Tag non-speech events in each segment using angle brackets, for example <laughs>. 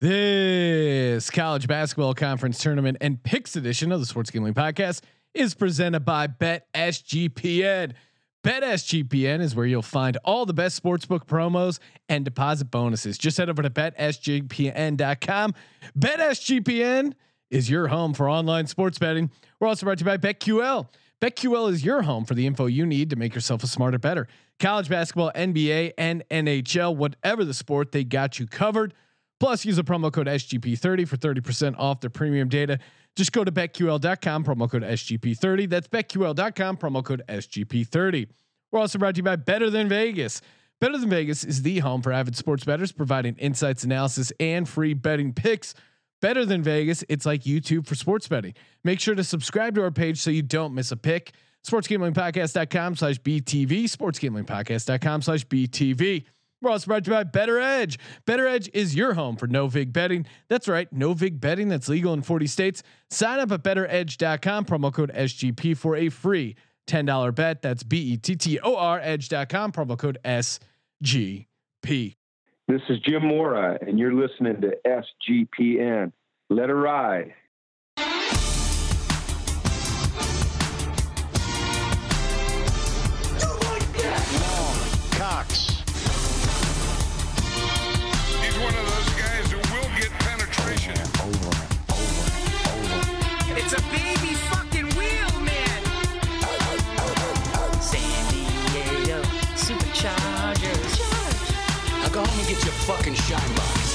This college basketball conference tournament and picks edition of the Sports Gambling Podcast is presented by Bet SGPN. Bet SGPN is where you'll find all the best sportsbook promos and deposit bonuses. Just head over to betsgpn.com. Bet SGPN is your home for online sports betting. We're also brought to you by BetQL. BetQL is your home for the info you need to make yourself a smarter, better. College basketball, NBA, and NHL, whatever the sport, they got you covered. Plus, use a promo code SGP30 for 30% off their premium data. Just go to betql.com, promo code SGP30. That's betql.com, promo code SGP30. We're also brought to you by Better Than Vegas. Better Than Vegas is the home for avid sports bettors, providing insights, analysis, and free betting picks. Better Than Vegas, it's like YouTube for sports betting. Make sure to subscribe to our page so you don't miss a pick. SportsGamblingPodcast.com slash BTV, SportsGamblingPodcast.com slash BTV. We're also brought to you by BettorEdge. Better Edge is your home for no vig betting. That's right, no vig betting that's legal in 40 states. Sign up at bettoredge.com, promo code SGP for a free $10 bet. That's B E T T O R edge.com, promo code SGP. This is Jim Mora, and you're listening to SGPN. Let it ride. Fucking shine box.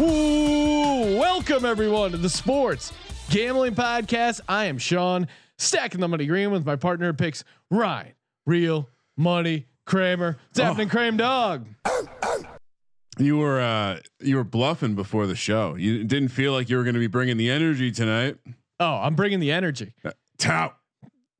Ooh, welcome everyone to the Sports Gambling Podcast. I am Sean, stacking the money green with my partner picks, Ryan, Real Money Kramer. What's happening, Kramer Dog? You were uh you were bluffing before the show. You didn't feel like you were going to be bringing the energy tonight. Oh, I'm bringing the energy. Tout,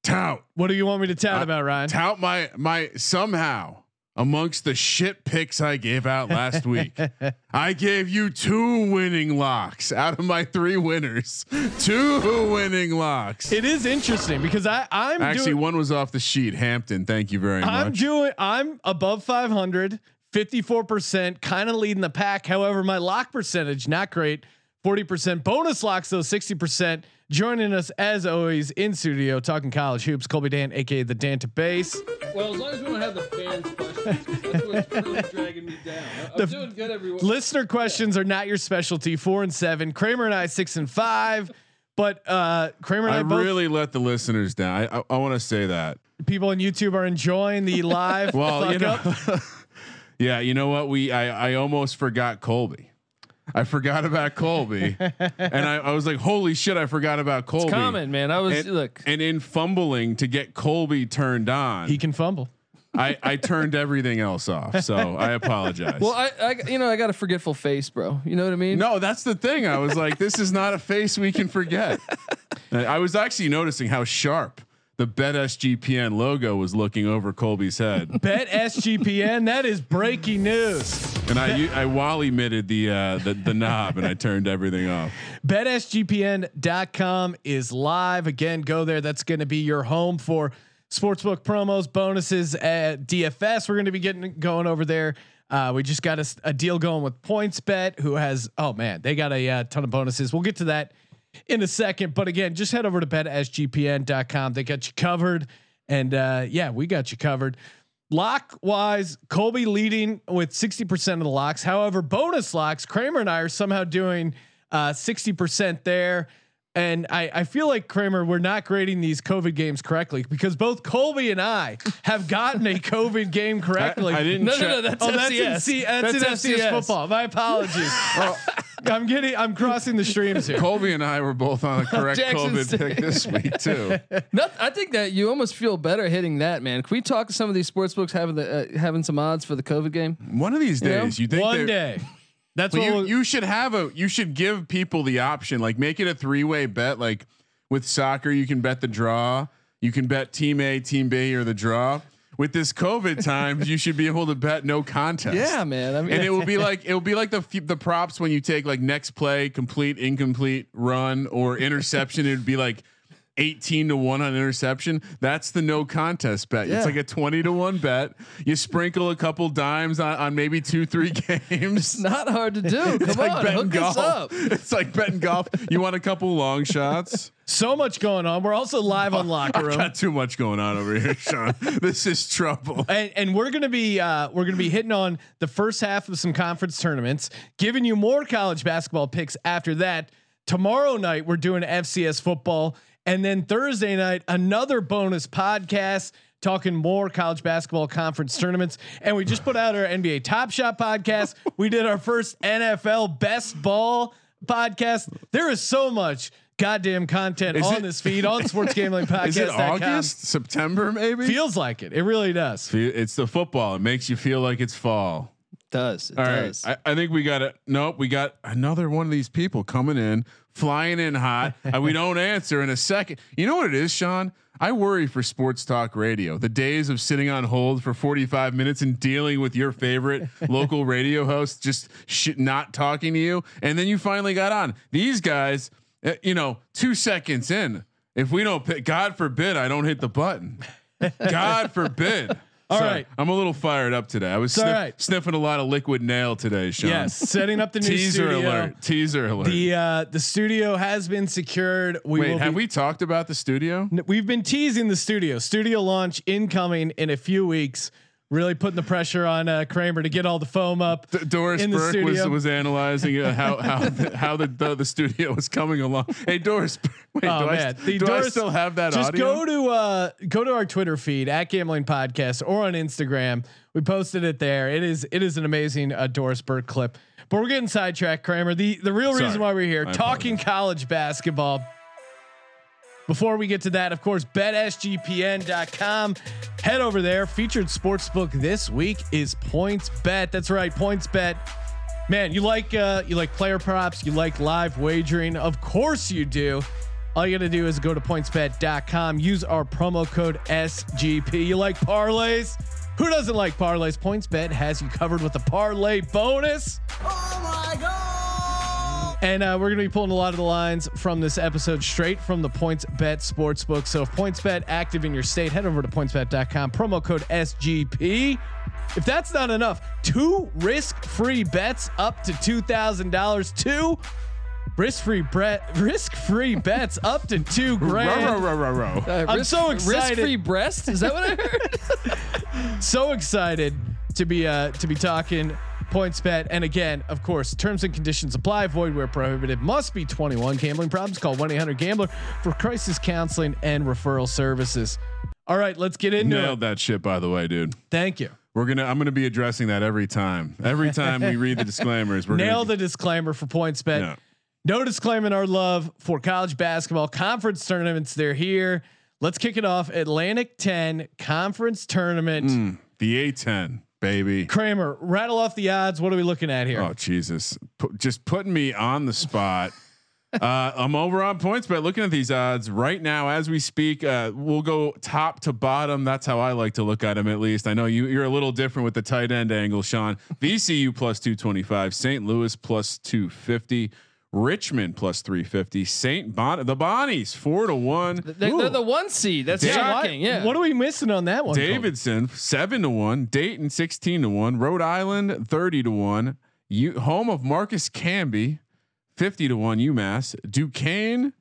tout, What do you want me to tout Uh, about, Ryan? tout my my somehow amongst the shit picks I gave out last week. <laughs> I gave you two winning locks out of my three winners. Two winning locks. It is interesting because I I'm Actually, doing, one was off the sheet. Hampton, thank you very much. I'm doing I'm above 500, 54%, kind of leading the pack. However, my lock percentage not great. 40% bonus locks though 60%. Joining us as always in studio talking college hoops, Colby Dan, aka the Dan to base. Well, as long as we don't have the fans' questions, that's what's really dragging me down. I- I'm The doing good, everyone. Listener questions are not your specialty. Four and seven. Kramer and I six and five. But uh Kramer and I, I both really let the listeners down. I I, I want to say that. people on YouTube are enjoying the live. Well, you know, <laughs> yeah, you know what? We I I almost forgot Colby. I forgot about Colby, and I, I was like, "Holy shit!" I forgot about Colby. It's common, man. I was And, look. and in fumbling to get Colby turned on, he can fumble. I I turned everything else off. So I apologize. Well, I, I, you know, I got a forgetful face, bro. You know what I mean? no, that's the thing. I was like, "This is not a face we can forget." I was actually noticing how sharp the Bet SGPN logo was looking over Colby's head. <laughs> Bet SGPN. That is breaking news. And I I wally mitted the uh the, the knob and I turned everything off. BetSGPN.com is live. Again, go there. That's going to be your home for sportsbook promos, bonuses at DFS. We're going to be getting going over there. Uh, we just got a, a deal going with PointsBet, who has, oh man, they got a uh, ton of bonuses. We'll get to that in a second. But again, just head over to BetSGPN.com. They got you covered. And uh, yeah, we got you covered. Lock wise, Colby leading with 60% of the locks. However, bonus locks, Kramer and I are somehow doing uh, 60% there. And I, I feel like Kramer, we're not grading these COVID games correctly because both Colby and I have gotten a COVID game <laughs> correctly. I, I didn't No, no, check- no. That's Oh, that's in, FCS. C, that's in FCS, FCS. football. My apologies. <laughs> I'm getting, I'm crossing the streams here. Colby and I were both on a correct Jackson COVID State. pick this week too. <laughs> No, I think that you almost feel better hitting that, man. Can we talk to some of these sports books having the uh, having some odds for the COVID game? One of these You know? days, you think One day. That's Well, what you, we'll- you should have a you should give people the option like make it a three way bet like with soccer you can bet the draw you can bet team A team B or the draw with this COVID times you should be able to bet no contest Yeah, man. I mean, and it will be <laughs> like it will be like the f- the props when you take like next play complete incomplete run or interception it would be like 18 to 1 on interception. That's the no contest bet. Yeah. It's like a 20 to 1 bet. You sprinkle a couple dimes on, on maybe two, three <laughs> games. It's not hard to do. <laughs> Come It's like on, betting hook golf. us up. It's like betting golf. You want a couple long shots? <laughs> So much going on. We're also live on Locker I've Room. got too much going on over here, Sean. this is trouble. and, and we're gonna be uh, we're gonna be hitting on the first half of some conference tournaments, giving you more college basketball picks after that. Tomorrow night we're doing FCS football, and then Thursday night another bonus podcast talking more college basketball conference tournaments. And we just put out our NBA Top Shot podcast. <laughs> We did our first NFL Best Ball podcast. There is so much goddamn content Is on it- this feed on <laughs> Sports Gambling Podcast. Is it August, September, maybe? Feels like it. It really does. It's the football. It makes you feel like it's fall. Does it All right, does? I, I think we got it. Nope, we got another one of these people coming in, flying in hot, and we don't answer in a second. You know what it is, Sean? I worry for sports talk radio. The days of sitting on hold for 45 minutes and dealing with your favorite <laughs> local radio host just not talking to you, and then you finally got on. These guys, uh, you know, two seconds in, if we don't pick, God forbid, I don't hit the button. <laughs> God forbid. All right. I'm a little fired up today. I was sniff- right. sniffing a lot of liquid nail today, Sean. Yes, setting up the new Teaser studio. alert. Teaser alert. The uh, the studio has been secured. We Wait, have be- we talked about the studio? N- We've been teasing the studio. Studio launch incoming in a few weeks. Really putting the pressure on uh, Kramer to get all the foam up. D- Doris Burke was studio. was analyzing uh, how <laughs> how the, how the, the the studio was coming along. Hey, Doris. <laughs> Wait, Oh do, man, st- The do I Doris- still have that Just audio? go to uh, go to our Twitter feed at Gambling Podcast or on Instagram. We posted it there. It is it is an amazing uh, Doris Burke clip. But we're getting sidetracked, Kramer. The the real Sorry. reason why we're here I talking college basketball. Before we get to that, of course, betsgpn.com. Head over there. Featured sportsbook this week is Points Bet. That's right, Points Bet. Man, you like uh, you like player props, you like live wagering. Of course you do. All you got to do is go to pointsbet.com, use our promo code SGP. You like parlays? Who doesn't like parlays? PointsBet has you covered with a parlay bonus. And uh, we're going to be pulling a lot of the lines from this episode straight from the Points Bet Sportsbook. So if Points Bet active in your state, head over to pointsbet.com, promo code SGP. If that's not enough, two risk-free bets up to $2,000. Two risk-free bet, risk-free bets up to two <laughs> Row, grand. row, row, row, row. Uh, I'm risk- so excited. Risk-free breast? Is that what I heard? <laughs> so excited to be uh to be talking points bet. And again of course terms and conditions apply. Void where prohibited. Must be 21 gambling problems? Call 1-800-gambler for crisis counseling and referral services. All right let's get into Nailed it. that shit, by the way, dude. thank you. We're gonna. I'm gonna be addressing that every time. Every time we read the <laughs> disclaimers, we're nail gonna the disclaimer for points bet. Yeah. no disclaiming our love for college basketball conference tournaments. They're here. Let's kick it off. Atlantic 10 conference tournament. Mm, the A10, baby. kramer rattle off the odds what are we looking at here Oh Jesus! Pu- just putting me on the spot. <laughs> uh, I'm over on points, but looking at these odds right now as we speak, uh, we'll go top to bottom. That's how I like to look at them. At least I know you. You're a little different with the tight end angle, Sean. VCU plus 225, St. Louis plus 250. Richmond plus 350, St. Bon the Bonnies four to one. They're, they're the one seed. That's Yeah, why- shocking. Yeah. What are we missing on that one? Colton? Davidson seven to one, Dayton sixteen to one, Rhode Island thirty to one, you home of Marcus Camby fifty to one, UMass Duquesne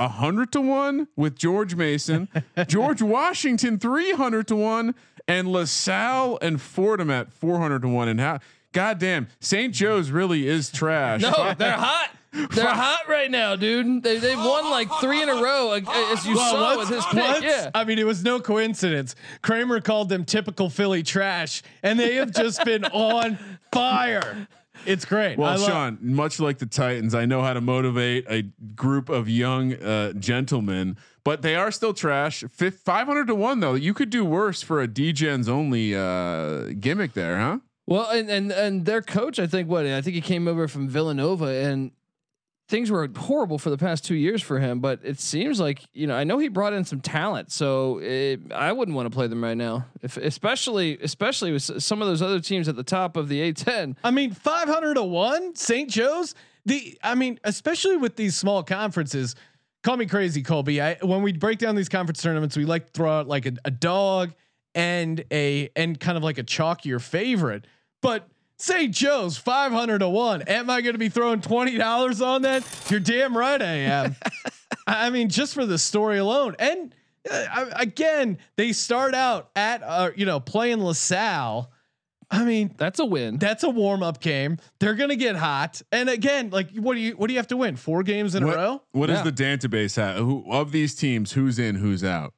hundred to one with George Mason, <laughs> George Washington three hundred to one, and LaSalle and Fordham at four hundred to one. And how? Goddamn, St. Joe's really is trash. No, they're hot. They're hot right now, dude. They they've won like three in a row, as you Well, saw with his pick. once- Yeah. I mean, it was no coincidence. Kramer called them typical Philly trash, and they have just <laughs> been on fire. It's great. Well, love- Sean, much like the Titans, I know how to motivate a group of young uh, gentlemen, but they are still trash. Five hundred to one though. You could do worse for a DGens only uh, gimmick there, huh? Well, and and and their coach, I think what I think he came over from Villanova, and things were horrible for the past two years for him. But it seems like you know I know he brought in some talent, so it, I wouldn't want to play them right now, if especially especially with some of those other teams at the top of the A10. I mean, 500 to one, St. Joe's. The, I mean, especially with these small conferences, call me crazy, Colby. I, when we break down these conference tournaments, we like to throw out like a, a dog and a and kind of like a chalkier favorite. But St. Joe's five hundred to one. Am I going to be throwing twenty dollars on that? You're damn right I am. <laughs> I mean, just for the story alone, and uh, again, they start out at uh, you know playing LaSalle. I mean, That's a win. that's a warm up game. They're gonna get hot, and again, like what do you what do you have to win? Four games in What, a row? what does Yeah. the database have? Who of these teams? Who's in? Who's out?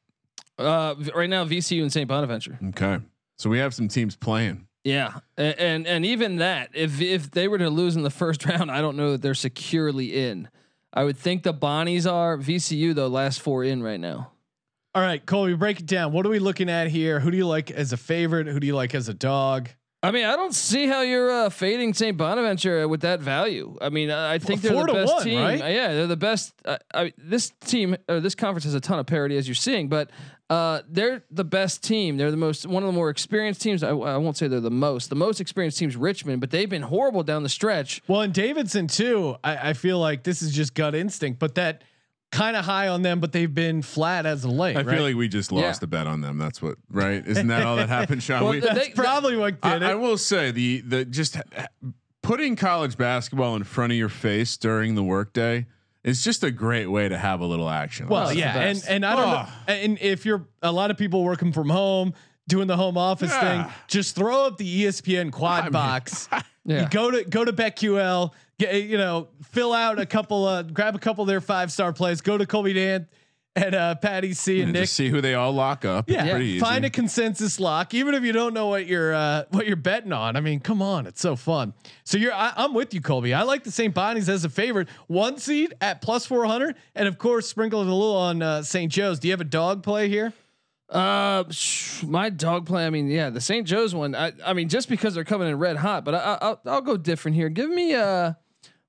Uh, right now, VCU and St. Bonaventure. Okay, so we have some teams playing. Yeah, and, and even that, if if they were to lose in the first <laughs> round, I don't know that they're securely in. I would think the Bonnies are VCU though. Last four in right now. All right, Colby, break it down. What are we looking at here? Who do you like as a favorite? Who do you like as a dog? I mean, I don't see how you're uh, fading St. Bonaventure with that value. I mean, I think they're the best one, team. right? Uh, yeah, they're the best. Uh, I, this team, or this conference, has a ton of parity, as you're seeing, but uh, they're the best team. They're the most, one of the more experienced teams. I, I won't say they're the most. The most experienced team's Richmond, but they've been horrible down the stretch. Well, and Davidson too. I, I feel like this is just gut instinct, but that kind of high on them, but they've been flat as of late. I right? feel like we just lost Yeah. a bet on them. That's what, right? Isn't that all that happened, Sean? Well, We- that's they- probably what I, did it. I will say the the just putting college basketball in front of your face during the workday is just a great way to have a little action. Well, That's yeah, and and I don't know, Oh. and if you're a lot of people working from home, doing the home office Yeah. thing, just throw up the ESPN quad mean- box. <laughs> Yeah. You go to go to BetQL, get you know, fill out a couple, uh, grab a couple of their five star plays. Go to Colby Dan and uh, Patty C and and Nick. just see who they all lock up. It's Yeah, easy. find a consensus lock, even if you don't know what you're uh, what you're betting on. I mean, come on, it's so fun. So you're, I, I'm with you, Colby. I like the St. Bonnie's as a favorite, one seed at plus four hundred, and of course, sprinkling a little on uh, St. Joe's. Do you have a dog play here? Uh, my dog play. I mean, yeah, the St. Joe's one. I, I mean, just because they're coming in red hot, but I, I'll, I'll go different here. Give me uh,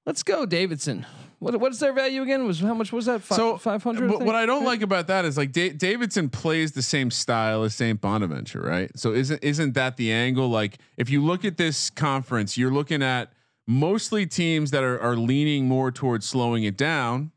let's go Davidson. What what's their value again? Was how much was that? Fi- so five hundred. What, what I don't like about that is like Da- Davidson plays the same style as St. Bonaventure, right? So isn't isn't that the angle? Like if you look at this conference, you're looking at mostly teams that are are leaning more towards slowing it down,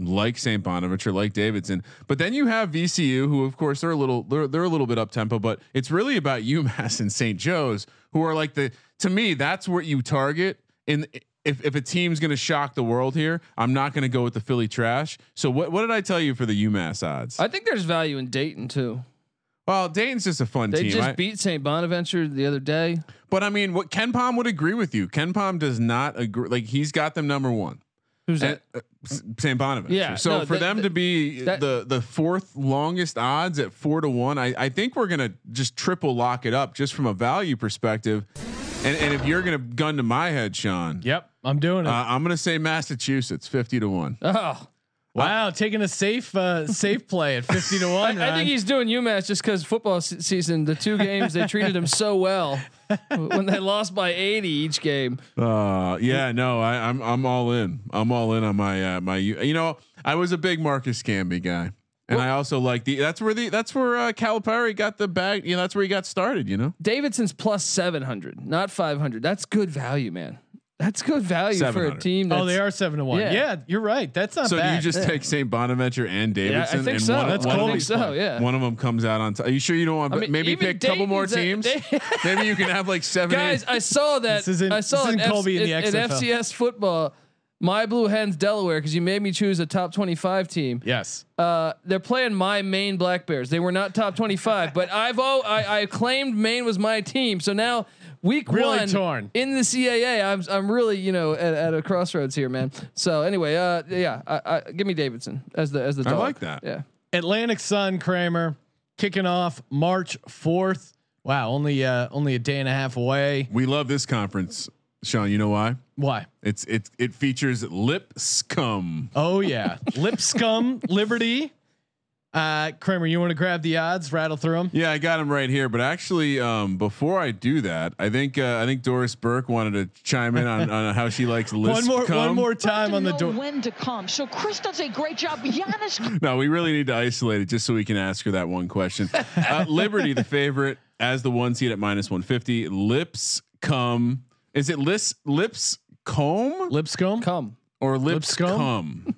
like St. Bonaventure, like Davidson. But then you have VCU, who of course they're a little they're they're a little bit up tempo, but it's really about <laughs> UMass and St. Joe's, who are like the to me that's what you target in. If, if a team's going to shock the world here, I'm not going to go with the Philly trash. So what what did I tell you for the UMass odds? I think there's value in Dayton too. well, Dayton's just a fun They team, just I- beat St. Bonaventure the other day. but I mean, what KenPom would agree with you. KenPom does not agree. Like he's got them number one. Who's And, that? uh, St. Bonaventure. Yeah, So no, for that- them that- to be that- the the fourth longest odds at four to one, I, I think we're gonna just triple lock it up just from a value perspective. And and if you're gonna gun to my head, Sean, Yep, I'm doing it. uh, I'm gonna say Massachusetts, fifty to one. Oh, wow, taking a safe uh, safe play at fifty to <laughs> one. I Ryan. think he's doing UMass just because football se- season. The two games they treated him so well when they lost by 80 each game. Uh, yeah, no, I, I'm I'm all in. I'm all in on my uh, my. You know, I was a big Marcus Camby guy, and I also like the. That's where the that's where uh, Calipari got the bag. You know, that's where he got started. You know, Davidson's plus 700, not 500. That's good value, man. That's good value for a team. Oh, that's, oh, they are seven to one. Yeah. Yeah, you're right. That's not so do bad. you just take St. Bonaventure and Davidson, Yeah, Davidson? I think and so. One, That's one, cool. of them, so. Yeah. one of them comes out on. T- Are you sure you don't want? I mean, maybe pick a couple more uh, teams. a- maybe you can have like seven. <laughs> Guys, eight- I saw that. This isn't- I saw this in, isn't Colby in the in, in FCS football. My Blue Hens Delaware because you made me choose a top 25 team. yes. Uh, they're playing my Maine Black Bears. They were not top 25, but I've all I, I claimed Maine was my team. So now week Really one torn. in the CAA, I'm I'm really you know at, at a crossroads here, man. So anyway, uh, yeah, I, I, give me Davidson as the as the I like that. Yeah. Atlantic Sun Kramer kicking off March fourth. Wow, only uh, only a day and a half away. we love this conference, Sean. You know why? Why? It's it it features lip scum. Oh yeah, lip scum, <laughs> Liberty. Uh, Kramer, you want to grab the odds, rattle through them? Yeah, I got them right here. But actually, um, before I do that, I think uh, I think Doris Burke wanted to chime in on, on how she likes <laughs> One more, cum. one more time on the door. when to come. So Chris does a great job. Giannis <laughs> No, we really need to isolate it just so we can ask her that one question. Uh, Liberty, the favorite, as the one seed at minus one fifty. Lips cum. Is it lips lips comb Lipscomb. <laughs> or lips Lipscomb? cum?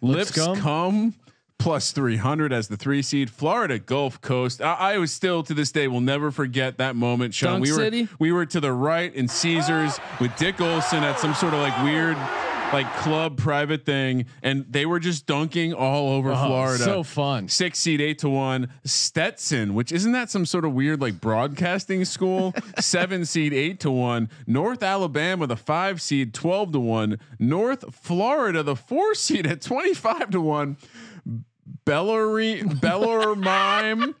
Lipscomb? Lipscomb plus 300 as the three seed. Florida Gulf Coast. I, I was still to this day will never forget that moment. Sean, Dunk we were City? we were to the right in Caesars with Dick Olson at some sort of like weird like club private thing, and they were just dunking all over Oh, Florida. so fun. Six seed eight to one. Stetson, which isn't that some sort of weird like broadcasting school? <laughs> Seven seed eight to one. North Alabama, the five seed twelve to one. North Florida, the four seed at twenty five to one. Bellary <laughs> <laughs> Bellarmine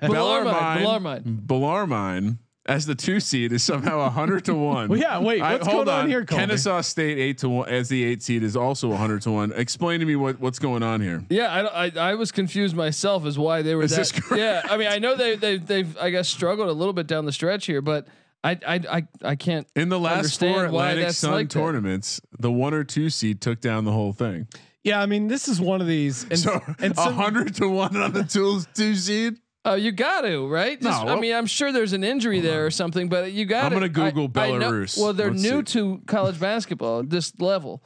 Bellarmine, Bellarmine. Bellarmine as the two seed is somehow a hundred to <laughs> one. Well, yeah, wait, what's hold going on here, Colby? Kennesaw State eight to one as the eight seed is also a hundred to one. Explain to me what, what's going on here. Yeah, I, I I was confused myself as why they were Is that. this correct? Yeah, I mean I know they they they've I guess struggled a little bit down the stretch here, but I I I, I can't In the last four Atlantic Sun like that. tournaments, the one or two seed took down the whole thing. Yeah, I mean, this is one of these. And, So and a hundred to one on the tools two seed. Oh, you got to right. Just, No, I mean, I'm sure there's an injury there or something, but you got. I'm gonna Google Belarus. Well, they're Let's new see. to college basketball <laughs> this level.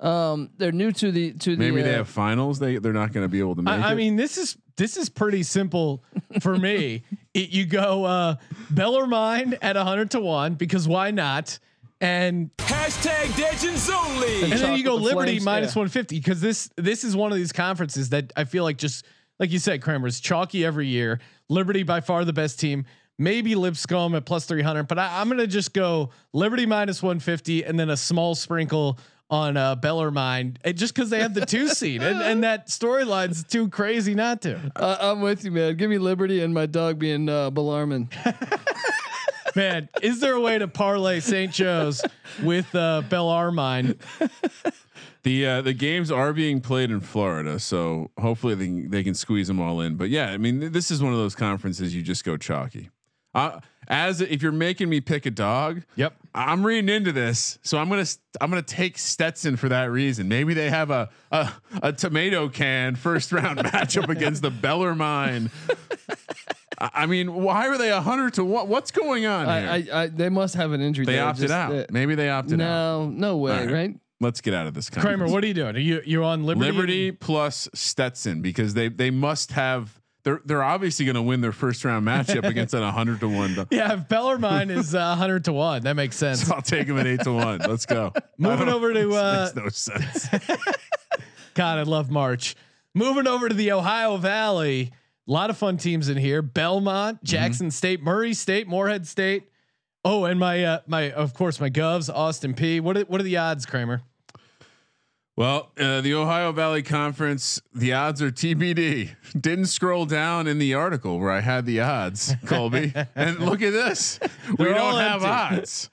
Um, they're new to the to the. Maybe they uh, have finals. They they're not going to be able to make I, I mean, this is this is pretty simple for me. <laughs> It, you go uh, Bellarmine at hundred to one because why not? And Hashtag Legends only. and then you go the Liberty Flames, minus yeah. 150 because this this is one of these conferences that I feel like just like you said, Kramer is chalky every year. Liberty by far the best team. Maybe Lipscomb at plus 300, but I, I'm gonna just go Liberty minus 150 and then a small sprinkle on uh, Bellarmine, just because they have the two seed and, and that storyline's too crazy not to. Uh, I'm with you, man. Give me Liberty and my dog being uh, Bellarmine. <laughs> Man, is there a way to parlay St. Joe's with uh, Bellarmine? The uh, the games are being played in Florida, so hopefully they can, they can squeeze them all in. But yeah, I mean this is one of those conferences you just go chalky. Uh, as if you're making me pick a dog, Yep. I'm reading into this, so I'm gonna I'm gonna take Stetson for that reason. Maybe they have a a, a tomato can first round <laughs> matchup against the Bellarmine. I mean, why are they a hundred to what? What's going on here? I, I, I they must have an injury. they there, opted just, out. uh, Maybe they opted out. no, no way, right. right? Let's get out of this. Conference. Kramer, what are you doing? Are you you on Liberty? Liberty plus Stetson because they they must have they're they're obviously going to win their first round matchup <laughs> against an hundred to one. Yeah, if Bellarmine is uh, 100 to 1, that makes sense. So I'll take them at eight to one. Let's go. <laughs> Moving over to, <laughs> uh, makes no sense. God, I love March. Moving over to the Ohio Valley. A lot of fun teams in here. Belmont, Jackson State, Murray State, Morehead State. Oh, and my uh, my of course my Govs, Austin Peay. What are, what are the odds, Kramer? Well, uh, the Ohio Valley Conference, the odds are TBD. <laughs> Didn't scroll down in the article where I had the odds, Colby, <laughs> and look at this. we They're don't all have empty. odds.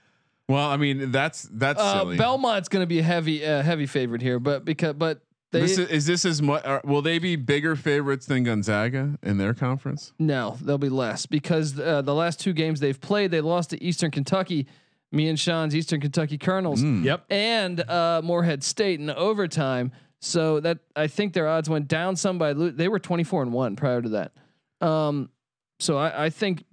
Well, I mean that's that's Uh, silly. Belmont's going to be a heavy, uh, heavy favorite here, but because but they this is, is this as much? Uh, will they be bigger favorites than Gonzaga in their conference? no, they'll be less because uh, the last two games they've played, they lost to Eastern Kentucky, me and Sean's Eastern Kentucky Colonels, Yep. and uh, Morehead State in overtime. So that I think their odds went down some by lo- they were twenty four and one prior to that. Um, so I, I think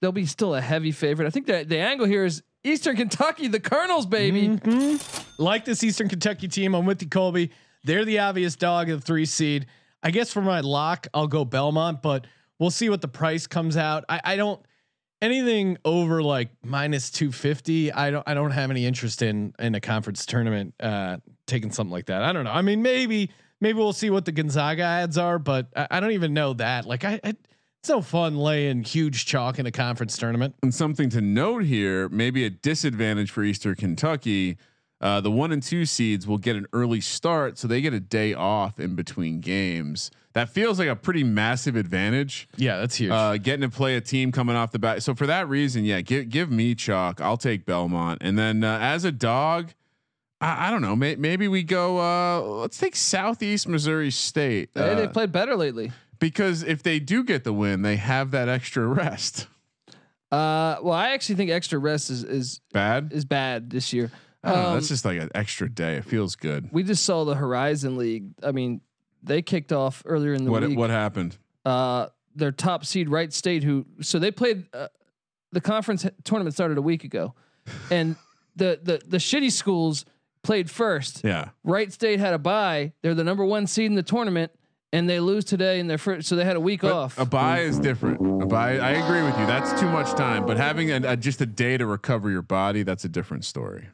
they'll be still a heavy favorite. I think that the angle here is Eastern Kentucky, the Colonels, baby. Mm-hmm. Like this Eastern Kentucky team, I'm with you, Colby. They're the obvious dog of the three seed. I guess for my lock, I'll go Belmont, but we'll see what the price comes out. I, I don't anything over like minus 250. I don't I don't have any interest in in a conference tournament uh taking something like that. I don't know. I mean, maybe maybe we'll see what the Gonzaga ads are, but I, I don't even know that. Like I, I it's no fun laying huge chalk in a conference tournament. And something to note here, maybe a disadvantage for Eastern Kentucky. Uh, the one and two seeds will get an early start, so they get a day off in between games. That feels like a pretty massive advantage. Yeah, that's huge. Uh, getting to play a team coming off the bat. So for that reason, yeah, give give me chalk. I'll take Belmont, and then uh, as a dog, I, I don't know. May, maybe we go. Uh, let's take Southeast Missouri State Hey, uh, they played better lately. because if they do get the win, they have that extra rest. Uh, well, I actually think extra rest is is Bad. is bad this year. I don't know, Um, that's just like an extra day. It feels good. we just saw the Horizon League. I mean, they kicked off earlier in the What week. what happened? Uh, their top seed, Wright State, who so they played uh, the conference tournament started a week ago, <laughs> and the the the shitty schools played first. Yeah. Wright State had a bye. They're the number one seed in the tournament, and they lose today in their first. So they had a week But off. A buy is different. A buy, I agree with you. That's too much time. But having a, a, just a day to recover your body, that's a different story.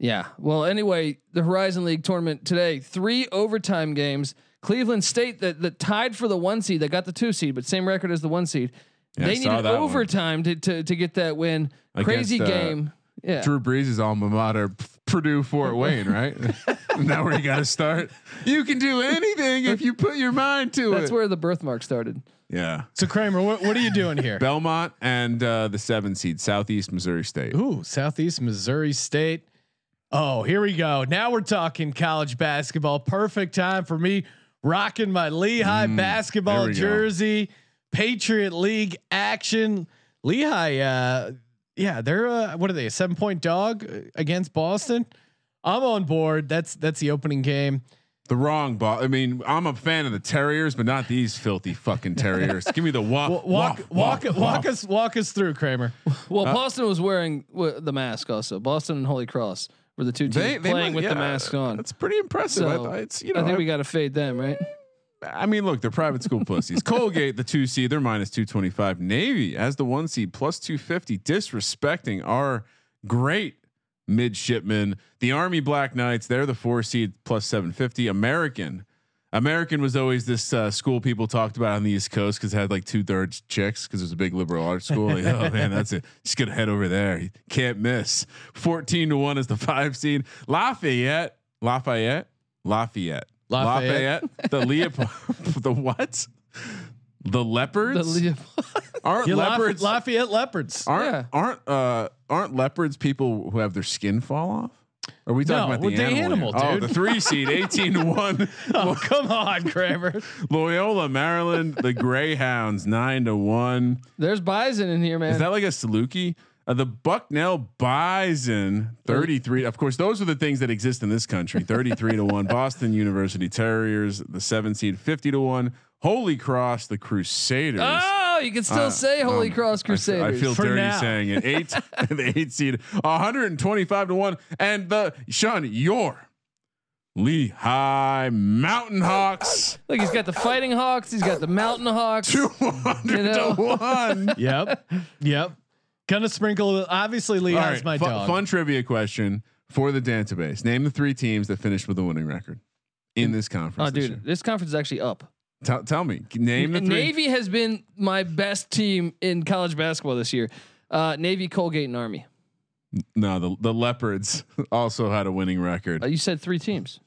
Yeah. Well, anyway, the Horizon League tournament today, three overtime games. Cleveland State that that tied for the one seed, they got the two seed, but same record as the one seed. Yeah, they needed that one. overtime to, to to get that win. Crazy Against, uh, game. Yeah. Drew Brees' alma mater, Purdue Fort Wayne, right? <laughs> Isn't where you got to start? You can do anything if you put your mind to That's it. That's where the birthmark started. yeah. So Kramer, what, what are you doing here? Belmont and uh, the seven seed, Southeast Missouri State. Ooh, Southeast Missouri State. Oh, here we go. Now we're talking college basketball. Perfect time for me rocking my Lehigh basketball there we go. jersey. Patriot League action. Lehigh, uh, yeah, they're uh, what are they? A seven point dog uh, against Boston. I'm on board. That's that's the opening game. The wrong ball. I mean, I'm a fan of the Terriers, but not these filthy fucking Terriers. Give me the wa- Walk walk, walk walk, walk. us walk us through Kramer. Well, Uh, Boston was wearing w- the mask also. Boston and Holy Cross were the two teams They, they playing might- with the yeah, mask on. That's pretty impressive. I, So, thought it's you know I think I- we got to fade them, right? I mean, look, they're private school pussies. <laughs> Colgate, the two seed, they're minus two twenty five. Navy as the one seed, plus two fifty, disrespecting our great midshipmen. The Army Black Knights, they're the four seed, plus seven fifty. American, American was always this uh, school people talked about on the East Coast because it had like two thirds chicks because it was a big liberal arts school. Like, oh man, that's it. Just gonna head over there. You can't miss. Fourteen to one is the five seed. Lafayette, Lafayette, Lafayette. Lafayette. Lafayette, the Leopold, <laughs> the what? The leopards The Leo- aren't Yeah, leopards Lafayette Leopards. aren't Yeah. aren't uh aren't leopards people who have their skin fall off? Are we talking No, about the the animal? animal? Oh, the three seed, <laughs> eighteen to one. <laughs> Oh, come on, Kramer. <laughs> Loyola, Maryland, the Greyhounds, nine to one. There's Bison in here, man. Is that like a Saluki? Uh, the Bucknell Bison, 33. Of course, those are the things that exist in this country. 33 to 1. Boston University Terriers, the seven seed, 50 to 1. Holy Cross, the Crusaders. oh, you can still Uh, say Holy um, Cross I- Crusaders. I, feel For dirty now. saying it. Eight, <laughs> <laughs> the eight seed, 125 to 1. And the Sean, your Lehigh Mountain Hawks, Look, he's got the Fighting Hawks. He's got the Mountain Hawks. <laughs> 200 You know? to 1. Yep. Yep. Gonna sprinkle. Obviously, All Lehigh's right, my fu- dog. fun trivia question for the database. Name the three teams that finished with a winning record in this conference. Oh, this dude, this conference is actually up. Year. Tell, tell me. Name the three. Navy has been my best team in college basketball this year. Uh, Navy, Colgate, and Army. No, the, the Leopards <laughs> also had a winning record. Uh, you said three teams.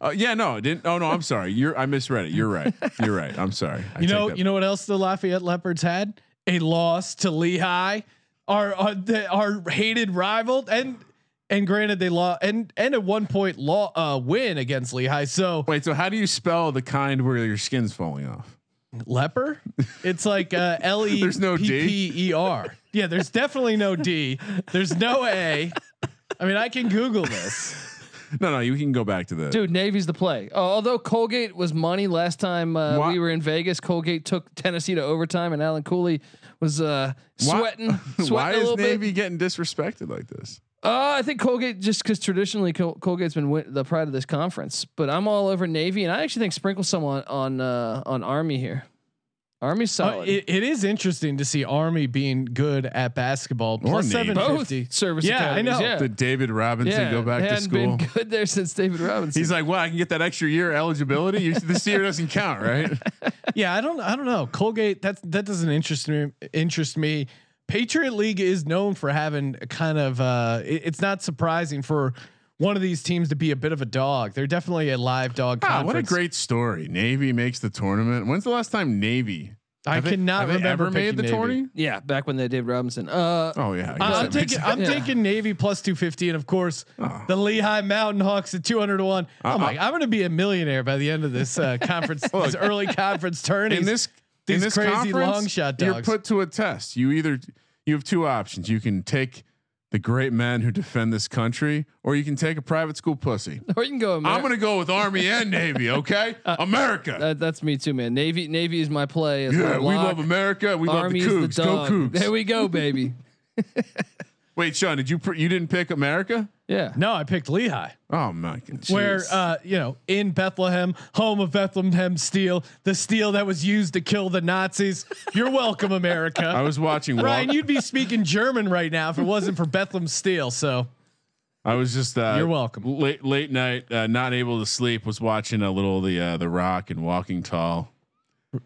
Uh, yeah, no, it didn't. Oh no, I'm sorry. You're I misread it. You're right. You're right. I'm sorry. I you know, you know what else the Lafayette Leopards had? A loss to Lehigh, our our, the, our hated rival, and and granted they lost and and at one point law uh, win against Lehigh. So Wait, so how do you spell the kind where your skin's falling off? leper, it's like uh, <laughs> L E There's no P D? P E R. Yeah, there's definitely no D. There's no A. I mean, I can Google this. <laughs> No, no, you can go back to the Dude, Navy's the play. Uh, although Colgate was money last time uh, Why- we were in Vegas, Colgate took Tennessee to overtime, and Alan Cooley was uh, Why- sweating, <laughs> sweating Why a is Navy bit. getting disrespected like this? Uh, I think Colgate just because traditionally Col- Colgate's been win- the pride of this conference, but I'm all over Navy, and I actually think sprinkle some on on uh, on Army here. Army's Uh, solid. it, it is interesting to see Army being good at basketball. Plus Navy. seven Both fifty. service Yeah, I know. Yeah, Did David Robinson yeah. go back to hadn't school? Been good there since David Robinson. He's like, well, I can get that extra year eligibility. This year doesn't count, right? <laughs> Yeah, I don't I don't know. Colgate that's that doesn't interest me interest me. Patriot League is known for having a kind of uh it- it's not surprising for one of these teams to be a bit of a dog. They're definitely a live dog Ah, what a great story. Navy makes the tournament. When's the last time Navy? I have cannot they remember ever made the Navy. tourney. yeah, back when they had David Robinson. Uh, Oh yeah, I guess I'm taking sense. I'm Yeah. taking Navy plus 250 and of course Oh. the Lehigh Mountain Hawks at 200 to 1. Uh, Oh my I'm going to be a millionaire by the end of this uh, conference <laughs> this early conference tourneys. in this these in this crazy long shot You're put to a test. You either you have two options. You can take the great men who defend this country, or you can take a private school pussy. <laughs> or you can go. Amer- I'm gonna go with Army and Navy. Okay, <laughs> uh, America. That, that's me too, man. Navy, Navy is my play. My yeah, we love America. We Army's love the the Cougs. Go. Cougs. There we go, baby. <laughs> Wait, Sean, did you pr- you didn't pick America? Yeah. No, I picked Lehigh. Oh my god. Where uh, you know, in Bethlehem, home of Bethlehem steel, the steel that was used to kill the Nazis. You're welcome, America. <laughs> I was watching. Walk- Ryan, you'd be speaking German right now if it wasn't for Bethlehem Steel. So I was just. Uh, You're welcome. Late late night, uh, not able to sleep. Was watching a little the uh, the Rock and Walking Tall.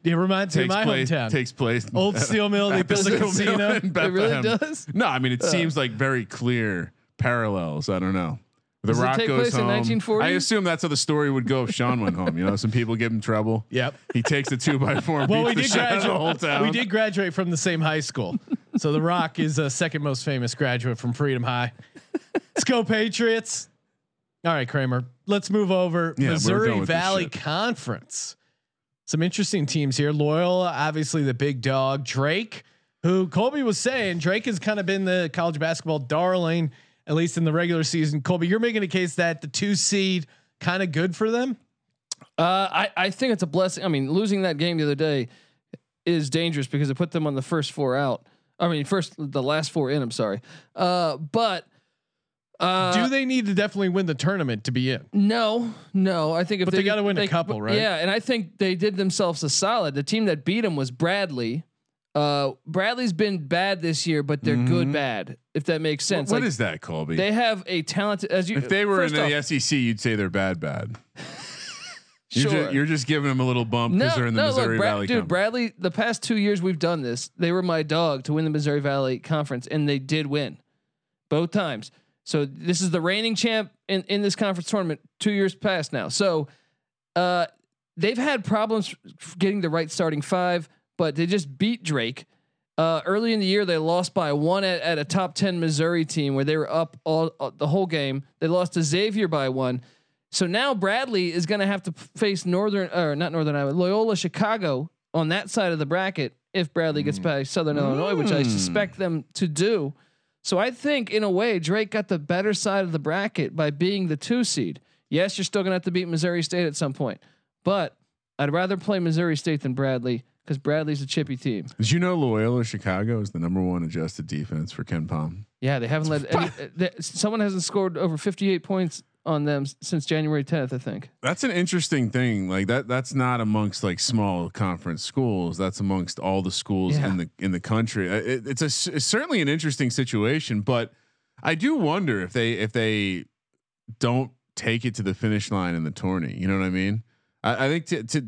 it reminds me of Takes my place. hometown. Takes place. Old steel mill. They <laughs> at the built a casino. It really does? No, I mean it seems like very clear parallels. I don't know. The Does it Rock take goes place in home. 1940? I assume that's how the story would go if Sean went home. You know, some people give him trouble. <laughs> Yep. He takes the two by four and Well, beats we the did shit the whole graduate. town. We did graduate from the same high school. So The Rock is a second most famous graduate from Freedom High. Let's go Patriots. All right, Kramer. Let's move over. Yeah, Missouri done with this Valley. Conference. Some interesting teams here. Loyola, obviously the big dog. Drake, who Colby was saying, Drake has kind of been the college basketball darling, at least in the regular season. Colby, you're making a case that the two seed kind of good for them. Uh, I, I think it's a blessing. I mean, losing that game the other day is dangerous because it put them on the first four out. I mean, first the last four in. I'm sorry, uh, but uh, Do they need to definitely win the tournament to be in? No, no. I think if But they gotta win a couple, right? Yeah, and I think they did themselves a solid. The team that beat them was Bradley. Uh, Bradley's been bad this year, but they're good bad. If that makes sense. What Like, is that, Colby? They have a talented as you. if they were in the off, SEC, you'd say they're bad, bad. <laughs> You're, Sure. ju- you're just giving them a little bump because no, they're in the no, Missouri look, Brad, Valley dude, Conference. Bradley. The past two years we've done this. They were my dog to win the Missouri Valley Conference, and they did win both times. So this is the reigning champ in in this conference tournament two years past now. So uh, they've had problems getting the right starting five, but they just beat Drake. Uh, early in the year, they lost by one at, at a top ten Missouri team where they were up all uh, the whole game. They lost to Xavier by one. So now Bradley is going to have to face Northern or not Northern Iowa, Loyola Chicago on that side of the bracket if Bradley gets by Southern Illinois, which I suspect them to do. So I think in a way Drake got the better side of the bracket by being the two seed. Yes, you're still going to have to beat Missouri State at some point, but I'd rather play Missouri State than Bradley because Bradley's a chippy team. Did you know Loyola Chicago is the number one adjusted defense for KenPom? Yeah, they haven't led. Any, <laughs> uh, they, someone hasn't scored over 58 points on them since January 10th, I think. That's an interesting thing. Like that that's not amongst like small conference schools. That's amongst all the schools Yeah. in the in the country. It, it's a it's certainly an interesting situation, but I do wonder if they if they don't take it to the finish line in the tourney. You know what I mean? I, I think to, to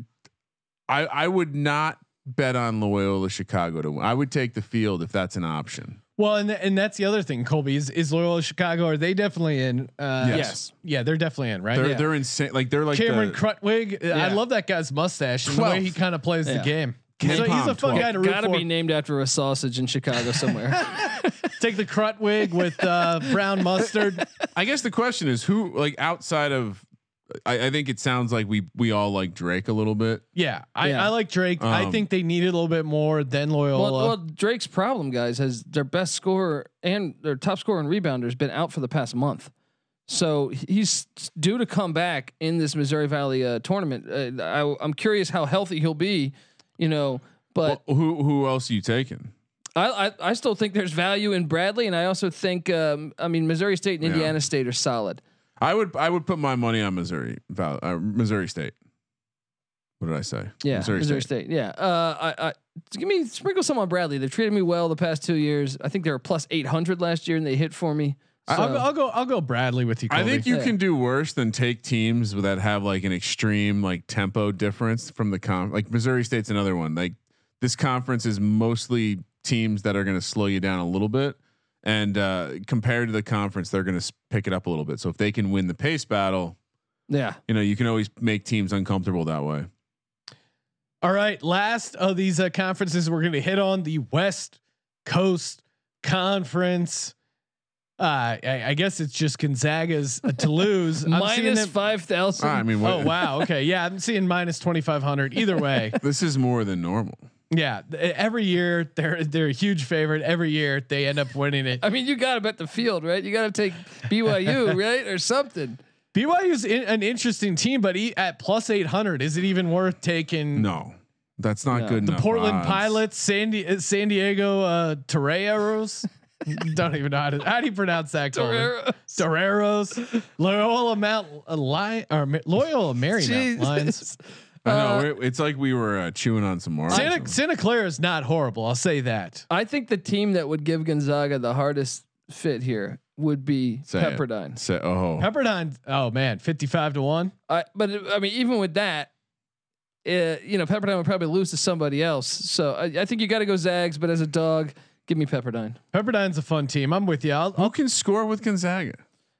I I would not bet on Loyola Chicago to win. I would take the field if that's an option. Well, and and that's the other thing, Colby is is Loyola Chicago. Are they definitely in? Uh, Yes. Yes. Yeah, they're definitely in, right? They're yeah. they're insane. Like they're like Cameron the, Krutwig. I love that guy's mustache and the way he kind of plays Yeah. the game. Ken He's a, he's a fun 12. guy to root Got to for. be named after a sausage in Chicago somewhere. <laughs> <laughs> Take the Krutwig with uh, brown mustard. I guess the question is who like outside of I, I think it sounds like we we all like Drake a little bit. Yeah, I, Yeah. I like Drake. I Um, think they needed a little bit more than Loyola. well, well, Drake's problem, guys, has their best scorer and their top scorer and rebounder has been out for the past month. So he's due to come back in this Missouri Valley uh, tournament. Uh, I, I'm curious how healthy he'll be, you know. But Well, who who else are you taking? I, I I still think there's value in Bradley, and I also think um, I mean Missouri State and Yeah. Indiana State are solid. I would I would put my money on Missouri Val, uh, Missouri State. What did I say? Yeah, Missouri, State. Yeah, uh, I, I give me sprinkle some on Bradley. They've treated me well the past two years. I think they were plus eight hundred last year, and they hit for me. So, I'll, go, I'll go. I'll go Bradley with you. I think you Yeah. can do worse than take teams that have like an extreme like tempo difference from the con. Like Missouri State's another one. Like this conference is mostly teams that are going to slow you down a little bit, and uh, compared to the conference, they're going to pick it up a little bit. So if they can win the pace battle, yeah, you know you can always make teams uncomfortable that way. All right, last of these uh, conferences we're going to hit on the West Coast Conference. Uh, I, I guess it's just Gonzaga's uh, to lose. I'm minus them- five thousand. I mean, Oh wow. Okay. Yeah, I'm seeing minus twenty five hundred. Either way, <laughs> this is more than normal. Yeah. Every year they're they're a huge favorite. Every year they end up winning it. I mean, you got to bet the field, right? You got to take BYU, <laughs> right, or something. BYU's in, an interesting team, but e- at plus eight hundred, is it even worth taking? No, that's not No. good The enough. Portland odds. Pilots, San, Di- uh, San Diego uh, Toreros. <laughs> Don't even know how to how do you pronounce that? Corbin? Toreros. Doreros, Loyola Mount uh, Lion or Loyola Marymount Lions. <laughs> Jesus. I know Uh, it's like we were uh, chewing on some more. Santa, Santa Clara is not horrible. I'll say that. I think the team that would give Gonzaga the hardest fit here would be Say it. Pepperdine. Say, oh, Pepperdine. Oh man, fifty-five to one. I, but I mean, even with that, uh, you know, Pepperdine would probably lose to somebody else. So I, I think you got to go Zags. But as a dog, give me Pepperdine. Pepperdine's a fun team. I'm with you. I'll, who I'll can score with Gonzaga?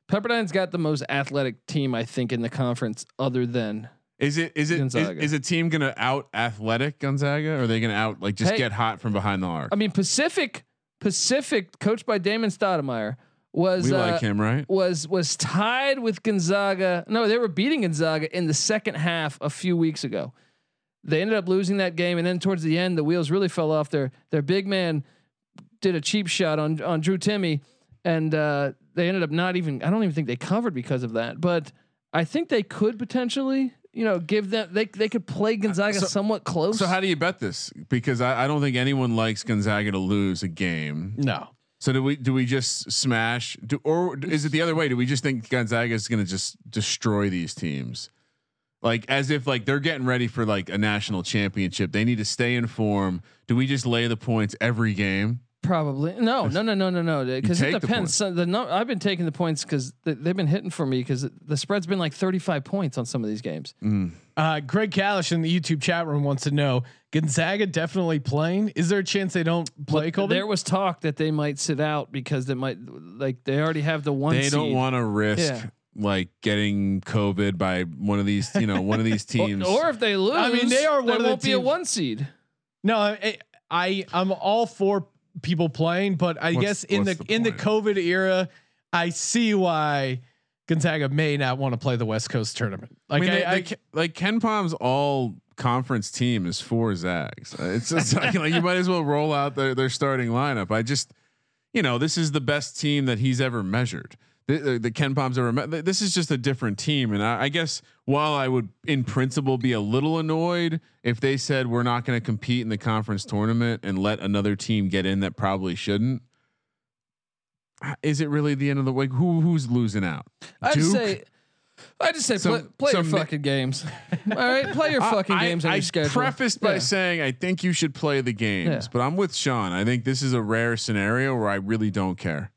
Pepperdine's got the most athletic team, I think, in the conference, other than Is it is it is, is a team gonna out athletic Gonzaga? Or are they gonna out like just Hey. get hot from behind the arc? I mean Pacific. Pacific, coached by Damon Stoudemire, was we uh, like him, right? was was tied with Gonzaga. No, they were beating Gonzaga in the second half a few weeks ago. They ended up losing that game, and then towards the end, the wheels really fell off. Their their big man did a cheap shot on on Drew Timme, and uh, they ended up not even. I don't even think they covered because of that. But I think they could potentially, you know, give them. They they could play Gonzaga so- somewhat close. So how do you bet this? Because I, I don't think anyone likes Gonzaga to lose a game. no. So do we do we just smash do, or is it the other way? Do we just think Gonzaga is going to just destroy these teams? Like as if like they're getting ready for like a national championship. They need to stay in form. Do we just lay the points every game? Probably no, no, no, no, no, no. Because it take the depends. So the no, I've been taking the points because th- they've been hitting for me because the spread's been like thirty five points on some of these games. Uh, Greg Kalish in the YouTube chat room wants to know Gonzaga definitely playing. Is there a chance they don't play? Colby? There was talk that they might sit out because they might like they already have the one. they don't want to risk Yeah. like getting COVID by one of these, you know, one of these <laughs> teams. Or, if they lose, I mean, they are one there of won't be a one seed. No, I, I I'm all for people playing, but I What's- guess in the, the in the? COVID era, I see why Gonzaga may not want to play the West Coast tournament. I Like mean, I, they, I, they ca- like KenPom's all conference team is four Zags. Uh, It's just <laughs> like, like you might as well roll out their their starting lineup. I just, you know, this is the best team that he's ever measured. The, the, the KenPom's met. This is just a different team, and I, I guess while I would, in principle, be a little annoyed if they said we're not going to compete in the conference tournament and let another team get in that probably shouldn't. uh, Is it really the end of the week? Who who's losing out? I just Duke? say, I just say, Some- play, play your mi- fucking games. <laughs> All right, play your fucking I- games I, on I your schedule. prefaced by Yeah. saying I think you should play the games, Yeah. but I'm with Sean. I think this is a rare scenario where I really don't care.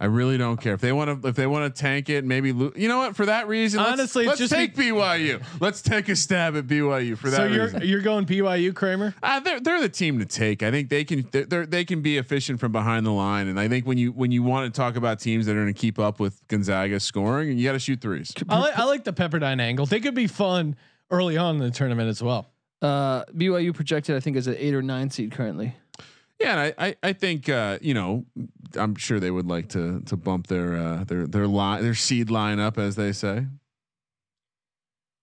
I really don't care if they want to. If they want to tank it, maybe lo- you know what? For that reason, let's- Honestly, let's, just take BYU. Let's take a stab at BYU for that so you're reason. you're going BYU Kramer? Uh, they're they're the team to take. I think they can they're, they're they can be efficient from behind the line, and I think when you when you want to talk about teams that are going to keep up with Gonzaga scoring, you got to shoot threes. I like I like the Pepperdine angle. They could be fun early on in the tournament as well. Uh, BYU projected, I think, as an eight or nine seed currently. Yeah, I, I, I think uh, you know, I'm sure they would like to to bump their uh, their their line their seed line up as they say.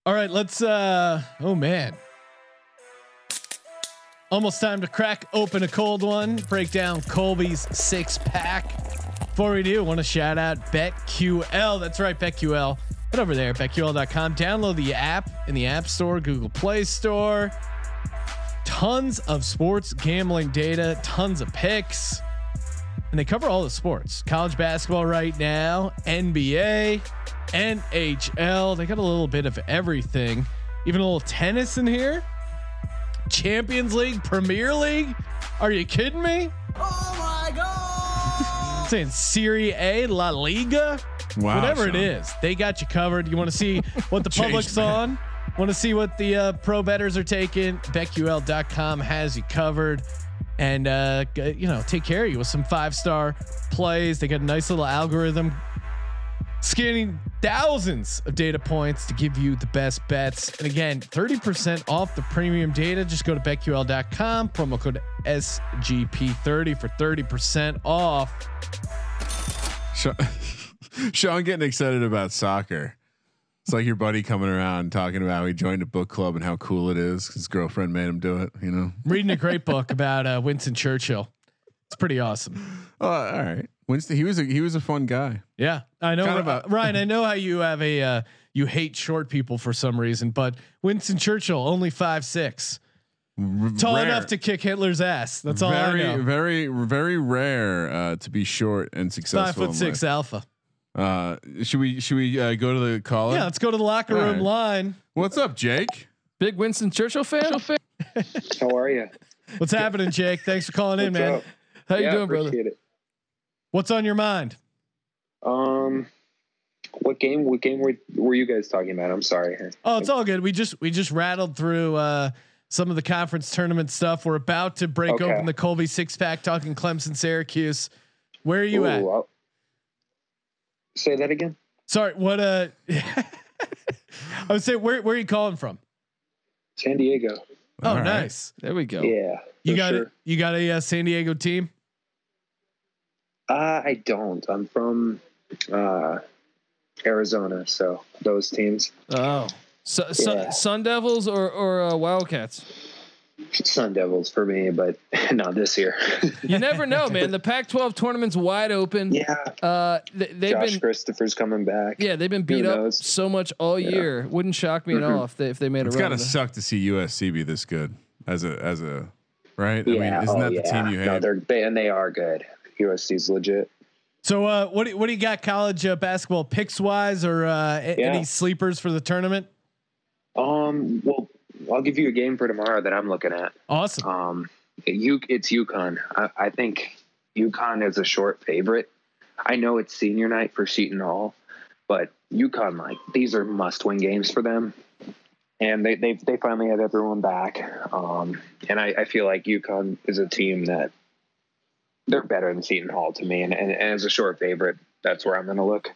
All right, let's uh oh man. Almost time to crack open a cold one, break down Colby's six pack. Before we do, want to shout out BetQL. That's right, BetQL. Head over there, betql.com. Download the app in the App Store, Google Play Store. Tons of sports gambling data, tons of picks. And they cover all the sports. College basketball right now, NBA, NHL. They got a little bit of everything. Even a little tennis in here. Champions League, Premier League. Are you kidding me? Oh my god! <laughs> Saying Serie A, La Liga, Wow, whatever it Sean. is, they got you covered. You want to see what the <laughs> public's on? Want to see what the uh, pro betters are taking? BetQL.com has you covered. And uh, you know, take care of you with some five star plays. They got a nice little algorithm scanning thousands of data points to give you the best bets. And again, 30% off the premium data. Just go to betql.com, promo code SGP30 for 30% off. <laughs> Sean getting excited about soccer. It's like your buddy coming around talking about how he joined a book club and how cool it is. His girlfriend made him do it. You know. Reading a great book about uh, Winston Churchill. It's pretty awesome. Oh, all right. Winston, he was a he was a fun guy. Yeah, I know, Kind of uh, a- Ryan. I know how you have a uh, you hate short people for some reason, but Winston Churchill only five six. Tall rare. enough to kick Hitler's ass. That's all very, I know. very, very rare uh, to be short and successful. Five foot six life. alpha. Uh, should we should we uh, go to the caller? Yeah, let's go to the locker All room right. line. What's up, Jake? Big Winston Churchill fan. How are you? What's happening, Jake? Thanks for calling in, man. up? How you yeah, doing, brother? it. What's on your mind? Um, what game? What game were, were you guys talking about? I'm sorry. Oh, it's all good. We just we just rattled through uh, some of the conference tournament stuff. We're about to break Okay. open the Colby six pack, talking Clemson, Syracuse. Where are you at? Ooh, I'll- say that again. Sorry, what? Uh, <laughs> I would say where where are you calling from? San Diego. Oh, All right. nice. There we go. Yeah. You got sure. it. You got a uh, San Diego team. Uh, I don't. I'm from uh, Arizona, so those teams. Oh, so, Sun, Yeah. Sun Devils or or uh, Wildcats? <laughs> Sun Devils for me, but <laughs> not this year. <laughs> You never know, man. The Pac-12 tournament's wide open. yeah. Uh, th- they've Josh been Christopher's coming back. yeah, they've been beat up so much all year. Wouldn't shock me at all if they if they made It's a run. gotta of suck to see USC be this good as a as a right. I Yeah. mean, isn't oh, that the yeah. team you hate? No, they're they, and they are good. USC's legit. So uh, what do, what do you got college uh, basketball picks wise or uh, Yeah. any sleepers for the tournament? Um. Well, I'll give you a game for tomorrow that I'm looking at. Awesome. Um, you, it's UConn. I, I think UConn is a short favorite. I know it's senior night for Seton Hall, but UConn, like these are must-win games for them, and they they they finally have everyone back. Um, and I, I feel like UConn is a team that they're better than Seton Hall to me, and, and, and as a short favorite, that's where I'm going to look.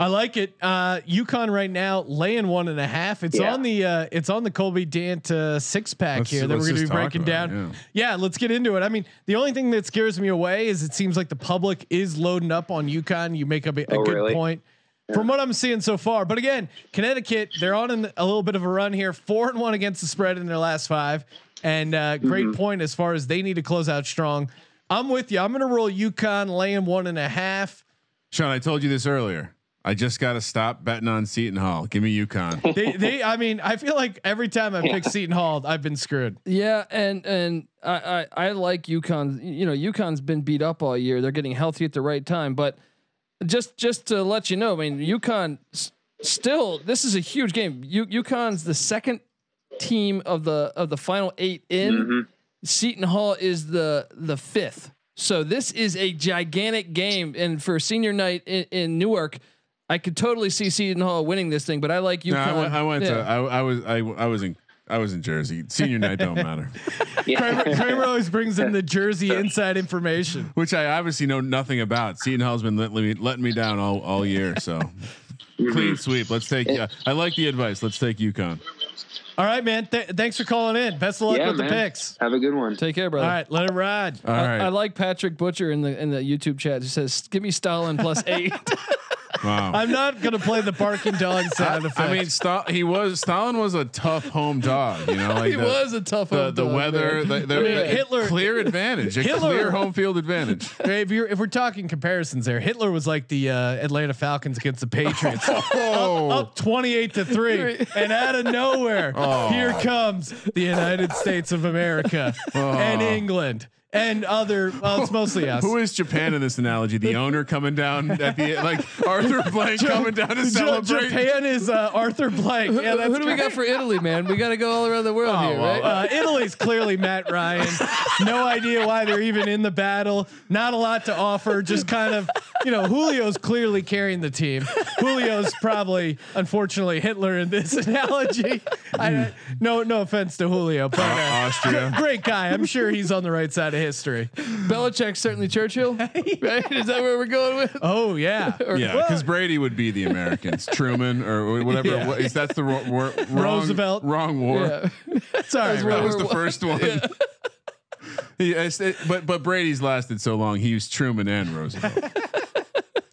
I like it. Uh, UConn right now laying one and a half. It's Yeah. on the uh, it's on the Colby Dant uh, six pack Let's- here that we're going to be breaking down. it, yeah. yeah, let's get into it. I mean, the only thing that scares me away is it seems like the public is loading up on UConn. You make up a, a Oh, good really? point. From what I'm seeing so far, but again, Connecticut, they're on in a little bit of a run here, four and one against the spread in their last five, and uh, great Mm-hmm. point as far as they need to close out strong. I'm with you. I'm going to roll UConn laying one and a half. Sean, I told you this earlier. I just got to stop betting on Seton Hall. Give me UConn. <laughs> they, they, I mean, I feel like every time I pick Seton Hall, I've been screwed. Yeah, and and I, I I like UConn. You know, UConn's been beat up all year. They're getting healthy at the right time, but just just to let you know, I mean, UConn s- still this is a huge game. U, UConn's the second team of the of the final eight in. Mm-hmm. Seton Hall is the the fifth. So this is a gigantic game, and for senior night in, in Newark, I could totally see Seton Hall winning this thing. But I like UConn. No, I went, I went to. I, I was. I, I was in. I was in Jersey. Senior night don't matter. <laughs> Kramer, Kramer always brings in the Jersey inside information. Which I obviously know nothing about. Seton Hall's been letting me letting me down all, all year. So clean sweep. Let's take. Uh, I like the advice. Let's take UConn. All right, man. Th- thanks for calling in. Best of luck Yeah, with man. the picks. Have a good one. Take care, All brother. right, let it ride. All I, right. I like Patrick Butcher in the in the YouTube chat. He says, "Give me Stalin plus eight. <laughs> wow. I'm not gonna play the barking dog <laughs> sound effect. I mean, Sta- he was Stalin was a tough home dog. You know, like he the, was a tough the, home the dog, weather, the, the, I mean, the <laughs> Hitler- clear advantage, a Hitler- clear home field advantage. <laughs> Hey, if, you're, if we're talking comparisons, there, Hitler was like the uh, Atlanta Falcons against the Patriots, Oh, up 28 to three, and out of nowhere, here comes the United States of America and England and other. Well, it's mostly <laughs> us. who is Japan in this analogy? The owner coming down at the like Arthur Blank coming down to Ja- celebrate. Japan is uh, Arthur Blank. Yeah, that's Who do we got for Italy, man? We got to go all around the world Oh, here, well, right? Uh, Italy's clearly Matt Ryan. No idea why they're even in the battle. Not a lot to offer. Just kind of, you know, Julio's clearly carrying the team. Julio's probably, unfortunately, Hitler in this <laughs> analogy. I, no, no offense to Julio, but uh, Austria. great guy. I'm sure he's on the right side of history. <laughs> Belichick's certainly Churchill, <laughs> right? Is that where we're going with? Oh yeah, <laughs> Yeah, because Brady would be the Americans, Truman or whatever. Yeah. What, is that's the wrong, wrong Roosevelt. Wrong war. Yeah. sorry, That Rob. was the first one. He- it's- it- but but Brady's lasted so long. He used Truman and Roosevelt.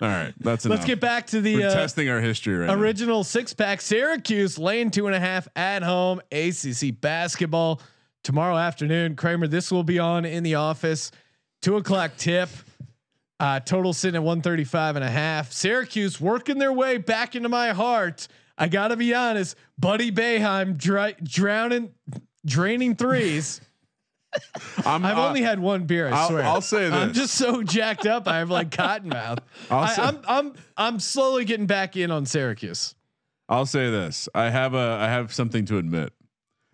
All right, that's enough. Let's get back to the We're uh, testing our history right now. original six pack. Syracuse laying two and a half at home. ACC basketball tomorrow afternoon. Kramer, this will be on in the office. Two o'clock tip. Uh, total sitting at 135 and a half. Syracuse working their way back into my heart. I gotta be honest, Buddy Boeheim dry, drowning, draining threes. <laughs> I'm, I've uh, only had one beer. I I'll- swear. I'll say this. I'm just so jacked up. I have like cotton mouth. <laughs> I'll I, say- I'm I'm I'm slowly getting back in on Syracuse. I'll say this. I have a I have something to admit.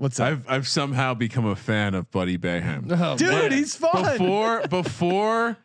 What's up, I've I've somehow become a fan of Buddy Boeheim. Oh, dude? man. He's fun. Before <laughs> before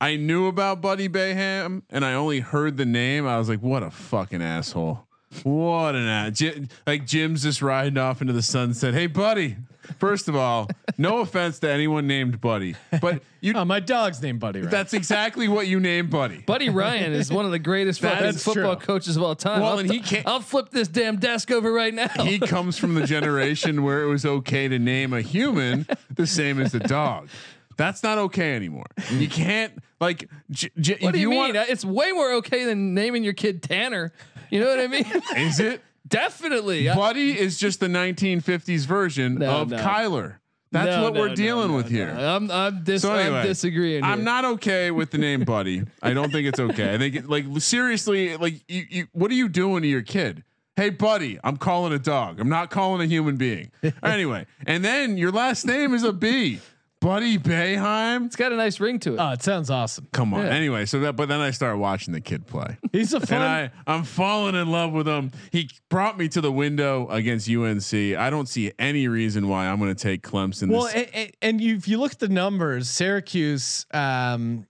I knew about Buddy Boeheim and I only heard the name, I was like, what a fucking asshole. What an ass. Like Jim's just riding off into the sunset. Hey, buddy. First of all, no offense to anyone named Buddy, but you oh, my dog's named Buddy. Right? that's exactly what you named Buddy. Buddy Ryan is one of the greatest fucking football true. coaches of all time. Well, I'll, and he can't- I'll flip this damn desk over right now. he comes from the generation where it was okay to name a human the same as the dog. That's not okay anymore. You can't like. J- j- what if do you, want- mean? it's way more okay than naming your kid Tanner. You know what I mean? Is it? Definitely. Buddy is just the 1950s version No, of no. Kyler. That's No, what we're dealing with here. I'm I'm, dis- So anyway, I'm disagreeing. I'm not okay with the name Buddy. I don't think it's okay. I think it, like seriously, like you, you, what are you doing to your kid? Hey, buddy, I'm calling a dog. I'm not calling a human being. <laughs> anyway, and then your last name is a B, Buddy Boeheim. It's got a nice ring to it. oh, it sounds awesome. Come on. Yeah. Anyway, so that, but then I start watching the kid play. <laughs> He's a fun. and I I'm falling in love with him. He brought me to the window against UNC. I don't see any reason why I'm going to take Clemson. well, this, and, and, and you, if you look at the numbers, Syracuse, um,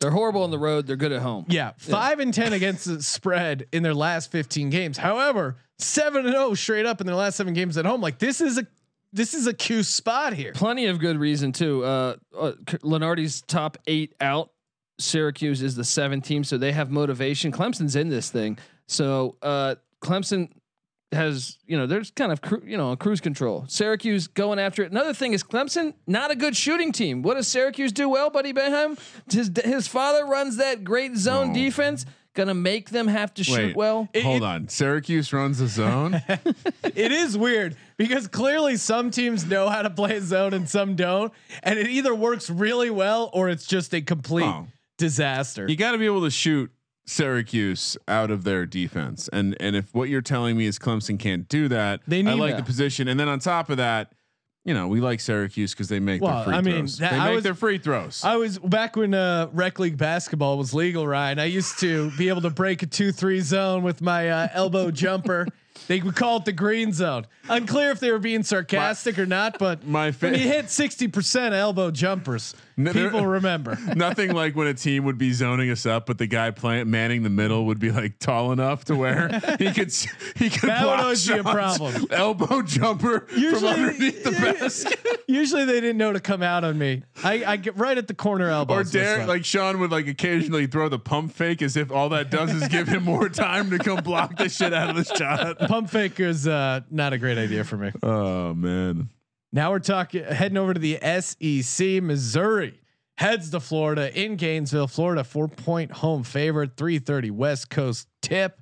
They're horrible on the road. They're good at home. yeah, five and ten against the spread in their last 15 games. However, seven and zero straight up in their last seven games at home. Like this is a this is a Q spot here. Plenty of good reason too. Uh, uh, Lunardi's top eight out. Syracuse is the seventh team, so they have motivation. Clemson's in this thing, so uh, Clemson has you know there's kind of cru- you know cruise control. Syracuse going after it. Another thing is Clemson not a good shooting team. What does Syracuse do well, Buddy Boeheim? His his father runs that great zone Oh. defense. Gonna make them have to shoot Wait. well. It- hold it- on. Syracuse runs the zone. <laughs> <laughs> it is weird because clearly some teams know how to play a zone and some don't, and it either works really well or it's just a complete Oh. disaster. you got to be able to shoot Syracuse out of their defense, and and if what you're telling me is Clemson can't do that, They I need like that. the position, and then on top of that, you know, we like Syracuse because they make Well, their free I mean, throws. that- they I make was- their free throws. I was back when uh, rec league basketball was legal, Ryan. I used to be able to break a two-three zone with my uh, elbow jumper. They would call it the green zone. Unclear if they were being sarcastic or not, but my fa- when you hit sixty percent elbow jumpers, people <laughs> remember. Nothing like when a team would be zoning us up, but the guy playing manning the middle would be like tall enough to where he could he could That would block always be a problem. Elbow jumper from underneath the <laughs> basket. Usually they didn't know to come out on me. I, I get right at the corner elbow. Or Derek, like Sean would like occasionally throw the pump fake as if all that does is give him more time to come block the shit out of the shot. pump fake is uh, not a great idea for me. Oh man. Now we're talking heading over to the SEC. Missouri heads to Florida in Gainesville, Florida, four point home favorite, three thirty West Coast tip.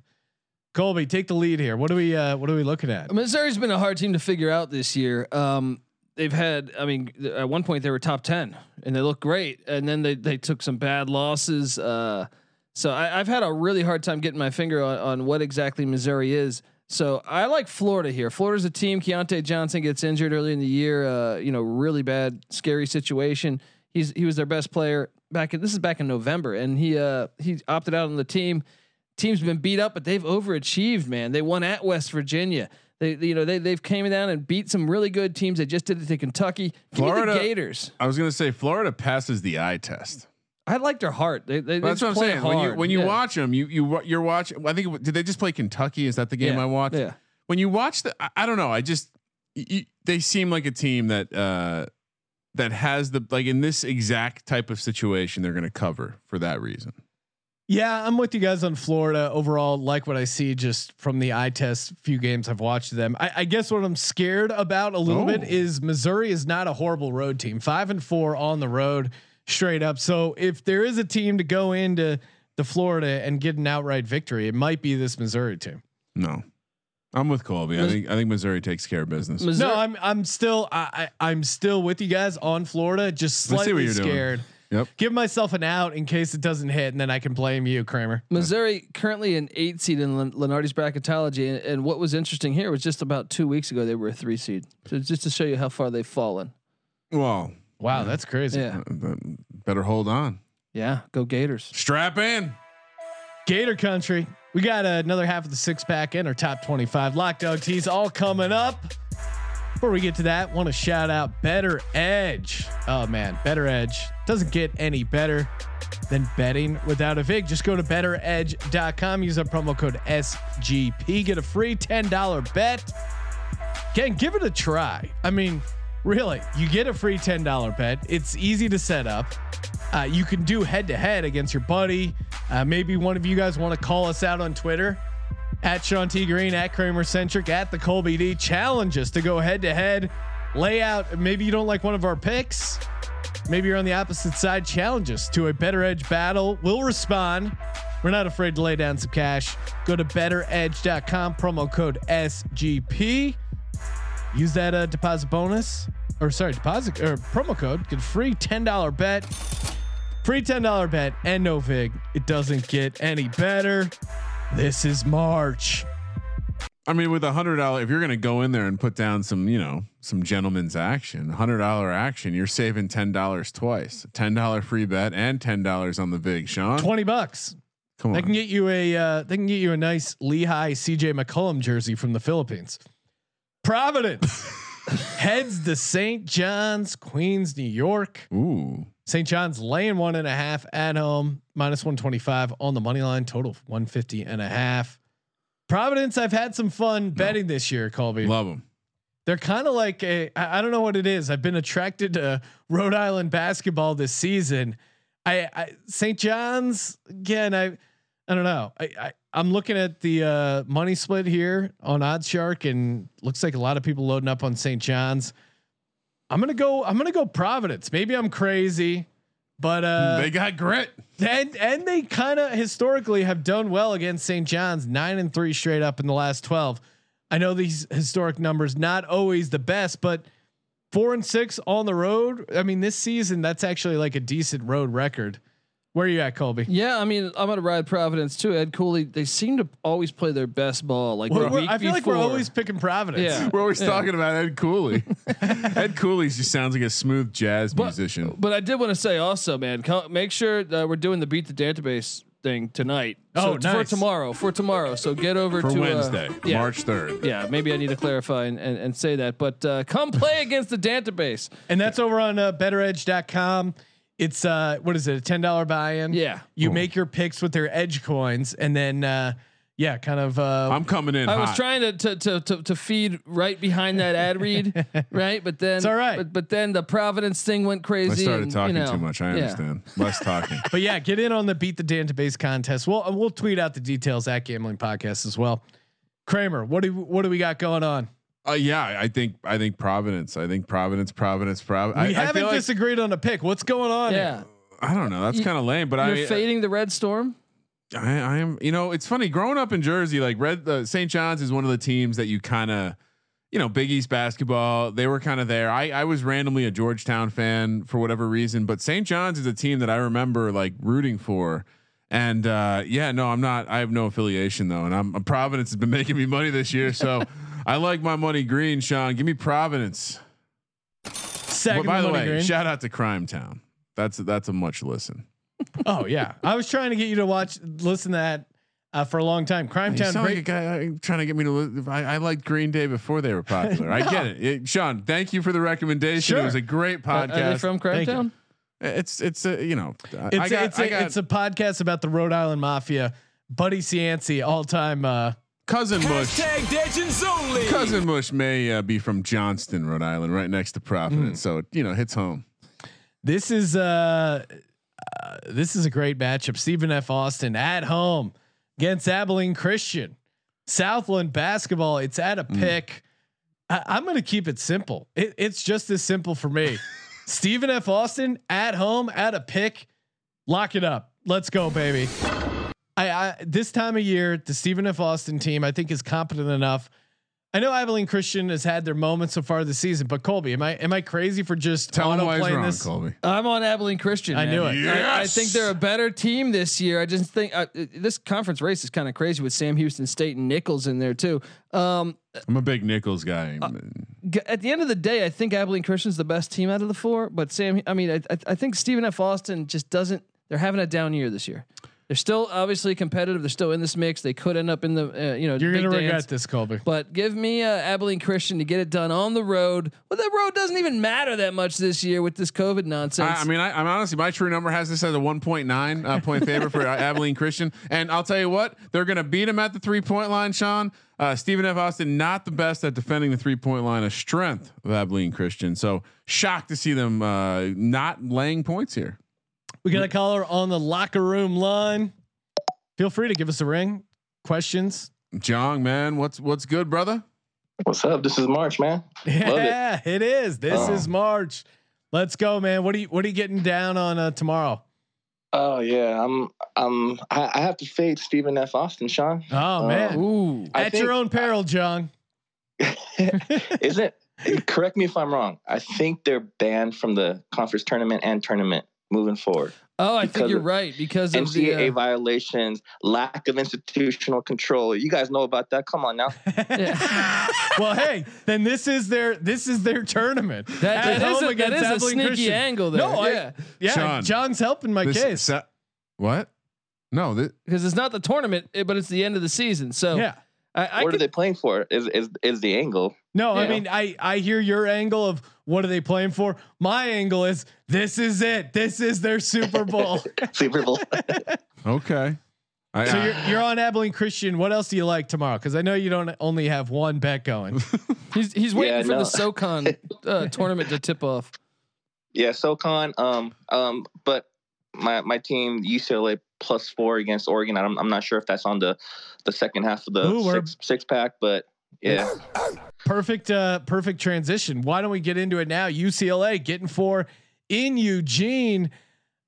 Colby, take the lead here. What are we uh, what are we looking at? Missouri's been a hard team to figure out this year. Um, they've had, I mean, th- at one point they were top ten and they look great, and then they they took some bad losses. Uh, so I, I've had a really hard time getting my finger on, on what exactly Missouri is. So I like Florida here. Florida's a team. Keyontae Johnson gets injured early in the year. Uh, you know, really bad, scary situation. He's he was their best player back. In, this is back in November, and he uh he opted out on the team. Team's been beat up, but they've overachieved. Man, they won at West Virginia. They you know they they've came down and beat some really good teams. They just did it to Kentucky. Give Florida- the Gators. I was gonna say Florida passes the eye test. I like their heart. They, they, they That's what I'm just play saying. When you when you Yeah. watch them, you you you're watching. I think did they just play Kentucky? Is that the game Yeah, I watched? yeah. When you watch the, I, I don't know. I just y- y- they seem like a team that uh that has the like in this exact type of situation they're going to cover for that reason. Yeah, I'm with you guys on Florida overall. Like what I see just from the eye test, few games I've watched them. I, I guess what I'm scared about a little bit Oh. is Missouri is not a horrible road team. Five and four on the road, straight up. So if there is a team to go into the Florida and get an outright victory, it might be this Missouri team. No, I'm with Colby. I think I think Missouri takes care of business. Missouri, No, I'm I'm still I, I I'm still with you guys on Florida. Just I see what slightly you're doing. scared Yep. give myself an out in case it doesn't hit, and then I can blame you, Kramer. Missouri currently an eight seed in Len- Lunardi's bracketology, and, and what was interesting here was just about two weeks ago they were a three seed. So just to show you how far they've fallen. Well, Wow, that's crazy. Yeah, better hold on. yeah, go Gators. Strap in. Gator Country. We got another half of the six pack and our top 25 lock dog tees all coming up. Before we get to that, want to shout out Better Edge. Oh man, BettorEdge doesn't get any better than betting without a VIG. Just go to bettoredge.com, use our promo code SGP, get a free $10 bet. Again, give it a try. I mean, really, you get a free $10 bet. It's easy to set up. Uh, you can do head to head against your buddy. Uh, maybe one of you guys want to call us out on Twitter at Sean T Green, at Kramer Centric, at the Colby D. Challenge us to go head to head. Lay out. Maybe you don't like one of our picks. Maybe you're on the opposite side. Challenge us to a BettorEdge battle. We'll respond. We're not afraid to lay down some cash. Go to bettoredge.com, promo code SGP. Use that uh, deposit bonus, or sorry, deposit or promo code. Get a free ten dollar bet. Free ten dollar bet and no vig. It doesn't get any better. This is March. I mean, with a hundred dollar, if you're going to go in there and put down some, you know, some gentleman's action, hundred dollar action, you're saving ten dollars twice. Ten dollar free bet and ten dollars on the big Sean. Twenty bucks. Come on, They can get you a uh, they can get you a nice Lehigh CJ McCollum jersey from the Philippines. Providence <laughs> heads to St. John's, Queens, New York. Ooh, St. John's laying one and a half at home, minus 125 on the money line, total of 150 and a half. Providence, I've had some fun betting this year, Colby. love them. They're kind of like a I, I don't know what it is. I've been attracted to Rhode Island basketball this season. I, I St. John's again. I I don't know. I, I I'm looking at the uh, money split here on OddsShark, and looks like a lot of people loading up on St. John's. I'm gonna go. I'm gonna go Providence. Maybe I'm crazy, but uh, they got grit. and and they kind of historically have done well against St. John's, nine and three straight up in the last twelve. I know these historic numbers not always the best, but four and six on the road. I mean, this season that's actually like a decent road record. Where are you at, Colby? Yeah, I mean, I'm gonna ride Providence too. Ed Cooley, they seem to always play their best ball. Like We're- we're- I feel like we're always picking Providence. Yeah. We're always Yeah. talking about Ed Cooley. <laughs> Ed Cooley just sounds like a smooth jazz But- musician. But I did want to say also, man, co- make sure that we're doing the beat the database thing tonight. Oh, so t- for tomorrow. For tomorrow. So get over For to uh, Wednesday, yeah. March third. Yeah, maybe I need to clarify and, and, and say that. But uh, come play against the database. And that's over on uh, bettoredge.com. It's uh what is it? A ten dollar buy-in. Yeah. You make your picks with their edge coins, and then uh yeah, kind of uh I'm coming in. I was trying to to, to to to feed right behind that ad <laughs> read, right? But then It's all right. But, but then the Providence thing went crazy. I started and, talking you know, too much. I yeah. understand. Less talking. <laughs> But yeah, get in on the beat the database contest. We'll we'll tweet out the details at Gambling Podcast as well. Kramer, what do what do we got going on? Uh, yeah, I think I think Providence. I think Providence, Providence, Providence. We I, I haven't feel like, disagreed on a pick. What's going on? Yeah, here? I don't know. That's kind of lame, but you're I, fading the Red Storm. I I am. You know, it's funny growing up in Jersey. Like Red uh, St. John's is one of the teams that you kind of, you know, Big East basketball. They were kind of there. I I was randomly a Georgetown fan for whatever reason, but St. John's is a team that I remember like rooting for. And uh, yeah, no, I'm not. I have no affiliation though, and I'm Providence has been <laughs> making me money this year, so I like my money green. Sean, give me Providence. Second But by the way, green. shout out to Crime Town. That's that's a much listen. <laughs> oh yeah, I was trying to get you to watch, listen to that uh, for a long time. Crime You Town, sound like great. a guy uh, trying to get me to. li- I, I liked Green Day before they were popular. I <laughs> get it. It- Sean, thank you for the recommendation. Sure. It was a great Are- Are they podcast. from Thank you. Crackdown? it's it's a you know. I- It's I got, it's I a, got it's a podcast about the Rhode Island Mafia. Buddy Cianci, all time. Uh, cousin Mush. Only. Cousin Mush may uh, be from Johnston, Rhode Island, right next to. Providence, so it, you know hits home. This is uh, uh this is a great matchup. Stephen F. Austin at home against Abilene Christian. Southland basketball. It's at a pick. I, I'm going to keep it simple. It, it's just as simple for me. <laughs> Stephen F. Austin at home at a pick. Lock it up. Let's go, baby. I, I this time of year, the Stephen F. Austin team I think is competent enough. I know Abilene Christian has had their moments so far this season, but Colby, am I am I crazy for just Tell him auto why playing wrong, this? Colby. I'm on Abilene Christian. I man. knew it. I, I think they're a better team this year. I just think uh, this conference race is kind of crazy with Sam Houston State and Nicholls in there too. Um, I'm a big Nicholls guy. g- at the end of the day, I think Abilene Christian's the best team out of the four. But Sam, I mean, I, I, I think Stephen F. Austin just doesn't. They're having a down year this year. They're still obviously competitive. They're still in this mix. They could end up in the uh, you know You're big gonna dance. regret this, Colby. But give me uh, Abilene Christian to get it done on the road. Well, the road doesn't even matter that much this year with this COVID nonsense. I, I mean, I, I'm honestly, my true number has this as a 1.9 uh, point favorite for uh, <laughs> Abilene Christian, and I'll tell you what, they're going to beat him at the three point line. Sean uh, Stephen F. Austin, not the best at defending the three point line, a strength of Abilene Christian. So shocked to see them uh, not laying points here. We got a caller on the locker room line. Feel free to give us a ring. Questions? Jong, man, what's what's good, brother? What's up? This is March, man. Love it. Yeah, it is. This Oh. is March. Let's go, man. What are you What are you getting down on uh, tomorrow? Oh yeah, I'm. I'm. I, I have to fade Stephen F. Austin, Sean. Oh Uh, man, Ooh, I at your own peril, John. <laughs> Isn't? Correct me if I'm wrong. I think they're banned from the conference tournament and tournament moving forward. oh, I think you're right because of the. NCAA Uh, violations, lack of institutional control. You guys know about that. Come on now. <laughs> well, hey, then this is their this is their tournament. That, At that is home a, that against is a sneaky Christian. angle there. No, I- yeah, Yeah, Sean, John's helping my This- case. sa- what? No, th- because it's not the tournament, eh, but it's the end of the season. So yeah. I, I what are they playing for? Is is is the angle? No, I mean, I I hear your angle of what are they playing for. My angle is this is it. This is their Super Bowl. <laughs> Super Bowl. <laughs> okay. I, so I- you're you're on Abilene Christian. What else do you like tomorrow? Because I know you don't only have one bet going. <laughs> he's he's waiting Yeah, for no. the SoCon uh, tournament to tip off. Yeah, SoCon. Um, um, but my my team UCLA plus four against Oregon. I'm I'm not sure if that's on the the second half of the Ooh, six six pack, but yeah, <laughs> perfect uh perfect transition. Why don't we get into it now? Ucla getting four in eugene.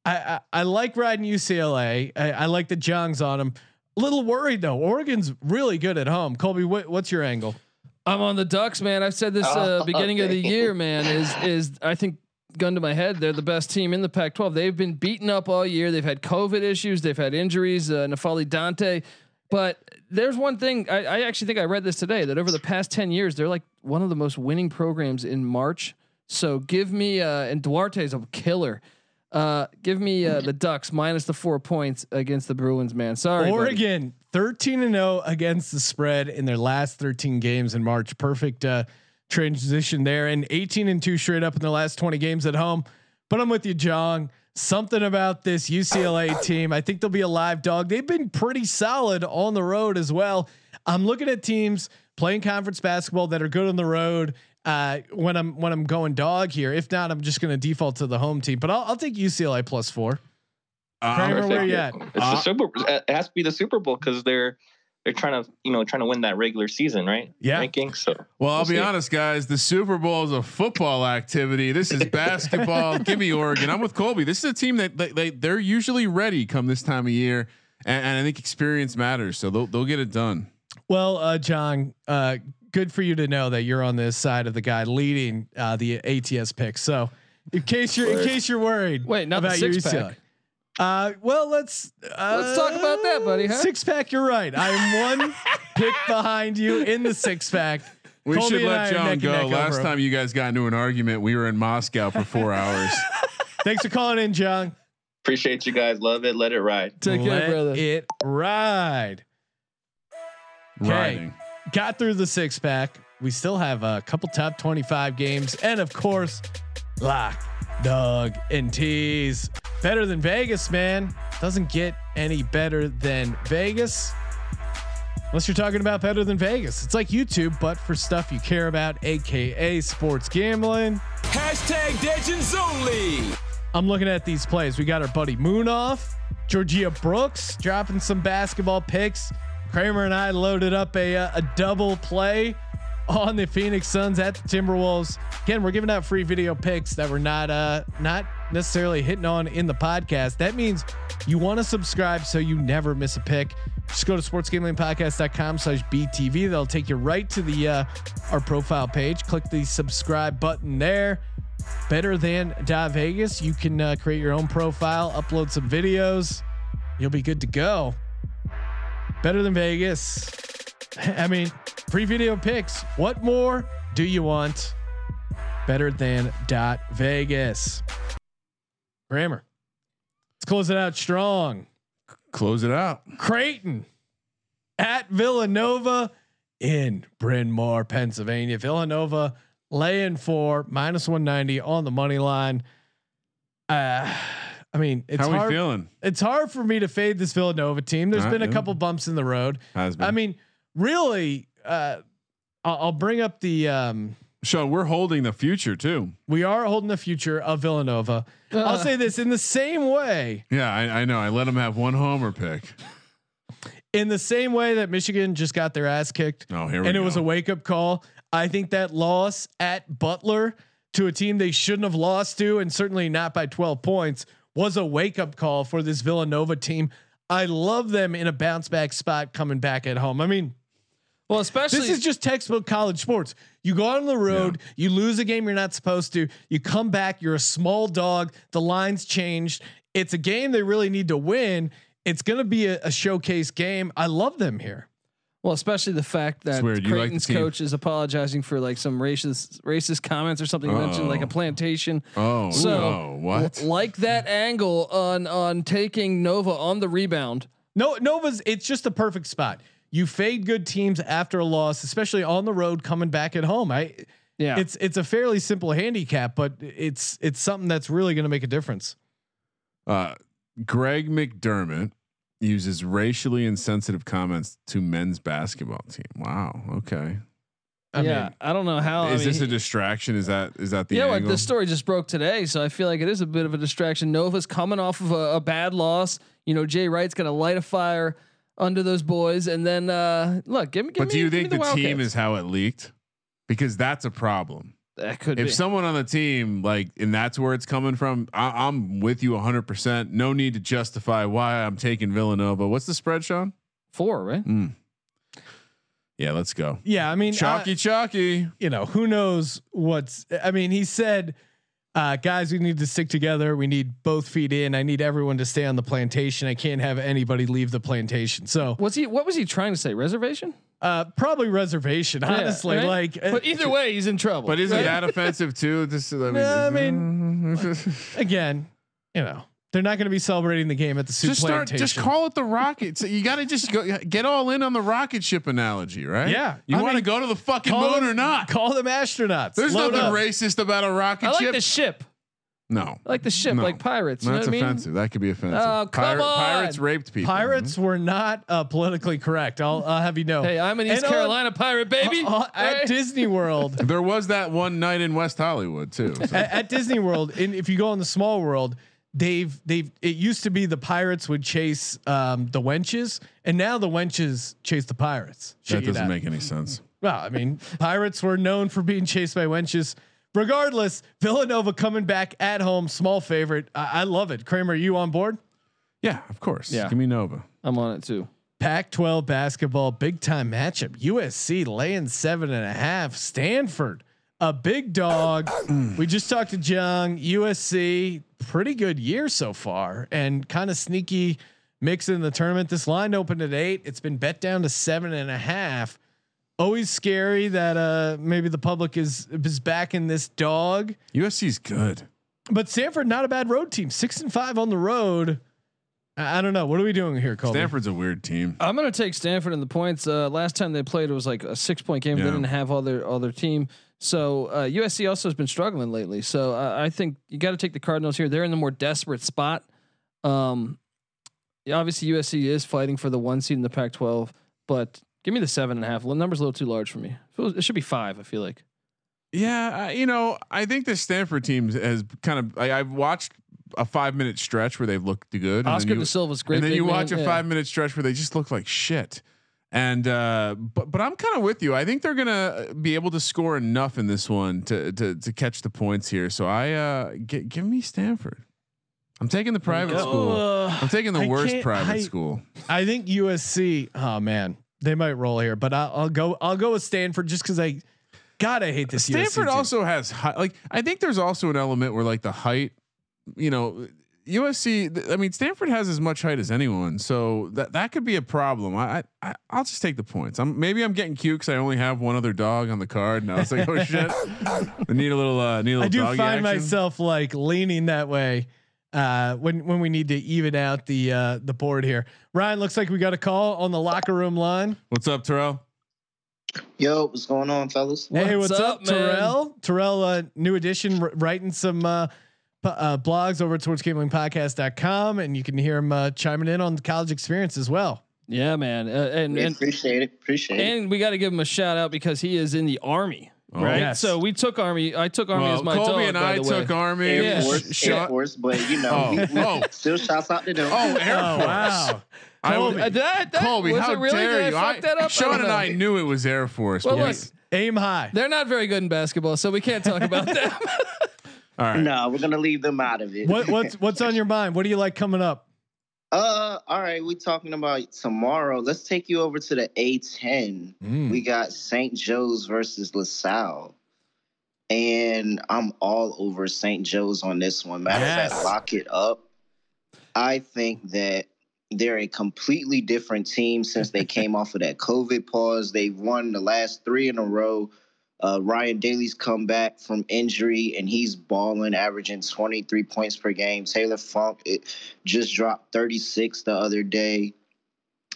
I i, I like riding ucla I, I like the jongs on them a little worried though. Oregon's really good at home. Colby what, what's your angle? I'm on the Ducks, man. I've said this uh, Oh, beginning of the year, man. Is is I think gun to my head, they're the best team in the Pac-12. They've been beaten up all year. They've had COVID issues. They've had injuries. Uh, N'Faly Dante. But there's one thing I, I actually think I read this today that over the past ten years, they're like one of the most winning programs in March. So give me uh, and Duarte's a killer. Uh, give me uh, the Ducks minus the four points against the Bruins, man. Sorry, buddy. oregon 13 and 0 against the spread in their last 13 games in march perfect uh transition there and 18 and 2 straight up in the last 20 games at home but i'm with you John. something about this ucla team i think they'll be a live dog they've been pretty solid on the road as well i'm looking at teams playing conference basketball that are good on the road uh, when i'm when i'm going dog here if not i'm just going to default to the home team but i'll, I'll take ucla plus four uh, Kramer, Perfect. where you at? It's Uh, the Super. It has to be the Super Bowl because they're they're trying to you know trying to win that regular season, right? Yeah. Ranking. So Well, I'll We'll be see. honest, guys. The Super Bowl is a football activity. This is <laughs> basketball. Give me Oregon. I'm with Colby. This is a team that they, they they're usually ready come this time of year, and, and I think experience matters. So they'll they'll get it done. Well, uh, John, uh, good for you to know that you're on this side of the guy leading uh, the ATS picks. So, in case you're in case you're worried, Wait, not the about your six UCLA. pack. Uh, well, let's uh, Let's talk about that, buddy, huh? Six pack. You're right. I'm one <laughs> pick behind you in the six pack. We Colby should let John go. neck over Last time you guys got into an argument, we were in Moscow for four <laughs> hours. Thanks for calling in, John. appreciate you guys. Love it. Let it ride. Take care, brother. it ride. Okay. Riding. got through the six pack. We still have a couple top 25 games. And of course, lock, dog, and tease. Better than Vegas, man. Doesn't get any better than Vegas. Unless you're talking about better than Vegas. It's like YouTube, but for stuff you care about, aka sports gambling. Hashtag Legends Only. I'm looking at these plays. We got our buddy Moon off, Georgia Brooks dropping some basketball picks. Kramer and I loaded up a uh, a double play on the Phoenix Suns at the Timberwolves. Again, we're giving out free video picks that we're not uh not necessarily hitting on in the podcast. That means you want to subscribe so you never miss a pick. Just go to sportsgamblingpodcast.com slash BTV. That'll take you right to the uh, our profile page. Click the subscribe button there. Better than dot Vegas. You can uh, create your own profile, upload some videos. You'll be good to go. Better than Vegas. <laughs> I mean, free video picks. What more do you want? Better than dot Vegas. Grammar. Let's close it out strong. Close it out. Creighton at Villanova in Bryn Mawr, Pennsylvania. Villanova laying four minus 190 on the money line. Uh, I mean, it's How hard. we feeling? It's hard for me to fade this Villanova team. There's Uh, been a couple bumps in the road. Has been. I mean, really, uh, I'll, I'll bring up the. Um, Sean, we're holding the future too. we are holding the future of Villanova. I'll say this in the same way, Yeah, I, I know. I let them have one homer pick. in the same way that Michigan just got their ass kicked. Oh, here we and go. it was a wake up call. I think that loss at Butler to a team they shouldn't have lost to, and certainly not by 12 points, was a wake up call for this Villanova team. I love them in a bounce back spot coming back at home. I mean, Well, especially this is just textbook college sports. You go out on the road, you lose a game you're not supposed to, you come back, you're a small dog, the lines changed. It's a game they really need to win. It's going to be a, a showcase game. I love them here. well, especially the fact that weird. You like Creighton's team. coach is apologizing for like some racist racist comments or something. You mentioned like Oh. a plantation. Oh, So no. What? l- like that angle on on taking Nova on the rebound. No, Nova's it's just a perfect spot. You fade good teams after a loss, especially on the road coming back at home. I Yeah, it's it's a fairly simple handicap, but it's it's something that's really going to make a difference. Uh, Greg McDermott uses racially insensitive comments to men's basketball team. Wow. Okay. I yeah. mean, I don't know how. Is I mean, this a distraction? Is that is that the yeah, like the story just broke today, so I feel like it is a bit of a distraction. Nova's coming off of a, a bad loss. You know, Jay Wright's gonna light a fire under those boys, and then uh look, give me. Give but me, do you think the, team is how it leaked? Because that's a problem. That could If be. someone on the team like, and that's where it's coming from, I, I'm with you 100. percent No need to justify why I'm taking Villanova. What's the spread, Sean? four, right? Mm. Yeah, let's go. yeah, I mean, Chalky, uh, chalky. you know, who knows what's. I mean, he said, uh, "Guys, we need to stick together. We need both feet in. I need everyone to stay on the plantation. I can't have anybody leave the plantation." So, Was he? What was he trying to say? Reservation? uh, probably reservation. Yeah, Honestly, right? like, uh, But either way, he's in trouble. But isn't right? that offensive too? This, <laughs> I mean, Yeah, I is- again, you know, they're not going to be celebrating the game at the soup just start. plantation. Just call it the rockets. You got to just go get all in on the rocket ship analogy, right? Yeah, You want to go to the fucking moon them- or not? Call them astronauts. There's Load nothing up. racist about a rocket ship. I like ship. the ship. no, I like the ship, No. like pirates. You that's know what I mean? offensive. That could be offensive. Oh, come on. Pirates raped people. Pirates were not uh, politically correct. I'll, I'll have you know. Hey, I'm an East And on- Carolina pirate, baby. uh, at Right? Disney World. <laughs> There was that one night in West Hollywood too. so. at, at Disney World, and if you go in the small world, they've they've it used to be the pirates would chase um, the wenches, and now the wenches chase the pirates. That doesn't not. make any sense. Well, I mean, pirates were known for being chased by wenches. Regardless, Villanova coming back at home, small favorite. I, I love it. Kramer, you on board? Yeah, of course. Yeah. Give me Nova. I'm on it too. Pac-12 basketball, big time matchup. USC laying seven and a half. Stanford, a big dog. we just talked to Jung. USC, pretty good year so far, and kind of sneaky mix in the tournament. This line opened at eight. It's been bet down to seven and a half. Always scary that uh maybe the public is is backing this dog. USC's good. But Stanford, not a bad road team. Six and five on the road. I, I don't know. What are we doing here, Colby? Stanford's a weird team. I'm gonna take Stanford in the points. Uh, last time they played, it was like a six point game. They didn't have all their all their team. So uh, USC also has been struggling lately. So uh, I think you got to take the Cardinals here. They're in the more desperate spot. Um, obviously USC is fighting for the one seed in the Pac-12, but give me the seven and a half. The number's a little too large for me. It was- It should be five. I feel like. Yeah, I, you know, I think the Stanford team has kind of. I, I've watched a five minute stretch where they've looked good. Oscar you- da Silva's great. and then big you man, watch a yeah. five minute stretch where they just look like shit. And uh, but but I'm kind of with you. I think they're gonna be able to score enough in this one to to to catch the points here. So I uh, g- give me Stanford. I'm taking the private school. Uh, I'm taking the I worst private I- school. I think USC. Oh man, they might roll here, but I'll, I'll go. I'll go with Stanford just because I. God, I hate this. Stanford team. also has high, like I think there's also an element where like the height, you know, USC. I mean, Stanford has as much height as anyone, so that that could be a problem. I, I I'll just take the points. I'm maybe I'm getting cute because I only have one other dog on the card, and I was like, oh shit, I need a little uh, need a little. I do find action. myself like leaning that way uh, when when we need to even out the uh, the board here. Ryan, looks like we got a call on the locker room line. What's up, Terrell? Yo, what's going on, fellas? hey, what's up, man? Terrell? Terrell, uh, new edition, r- writing some uh, p- uh, blogs over at sportsgamblingpodcast.com, and you can hear him uh, chiming in on the college experience as well. Yeah, man. Uh, and Yeah, and appreciate it. Appreciate it. and we got to give him a shout out because he is in the army, Oh. right? Yes. So we took army. I took army Well, as my Colby dog. and by I the took way. Army. Air Yeah. Force, Sh- <laughs> Air Force, but you know, Oh, we, we oh. still shouts out to them. Oh, Air Oh Force. wow! I Colby. would- Uh, did I- that- Colby, how it really? dare you? I fuck that up? Sean don't and. I knew it was Air Force. Well, but look, Aim high. they're not very good in basketball, so we can't talk about <laughs> them. All right. No, we're gonna leave them out of it. What what's <laughs> what's on your mind? What do you like coming up? Uh, all right, we're talking about tomorrow. Let's take you over to the A10. Mm. We got St. Joe's versus LaSalle. And I'm all over St. Joe's on this one. Matter of Yes. fact, lock it up. I think that they're a completely different team since they came <laughs> off of that COVID pause. They've won the last three in a row. Uh, Ryan Daly's come back from injury and he's balling, averaging 23 points per game. Taylor Funk it just dropped 36 the other day.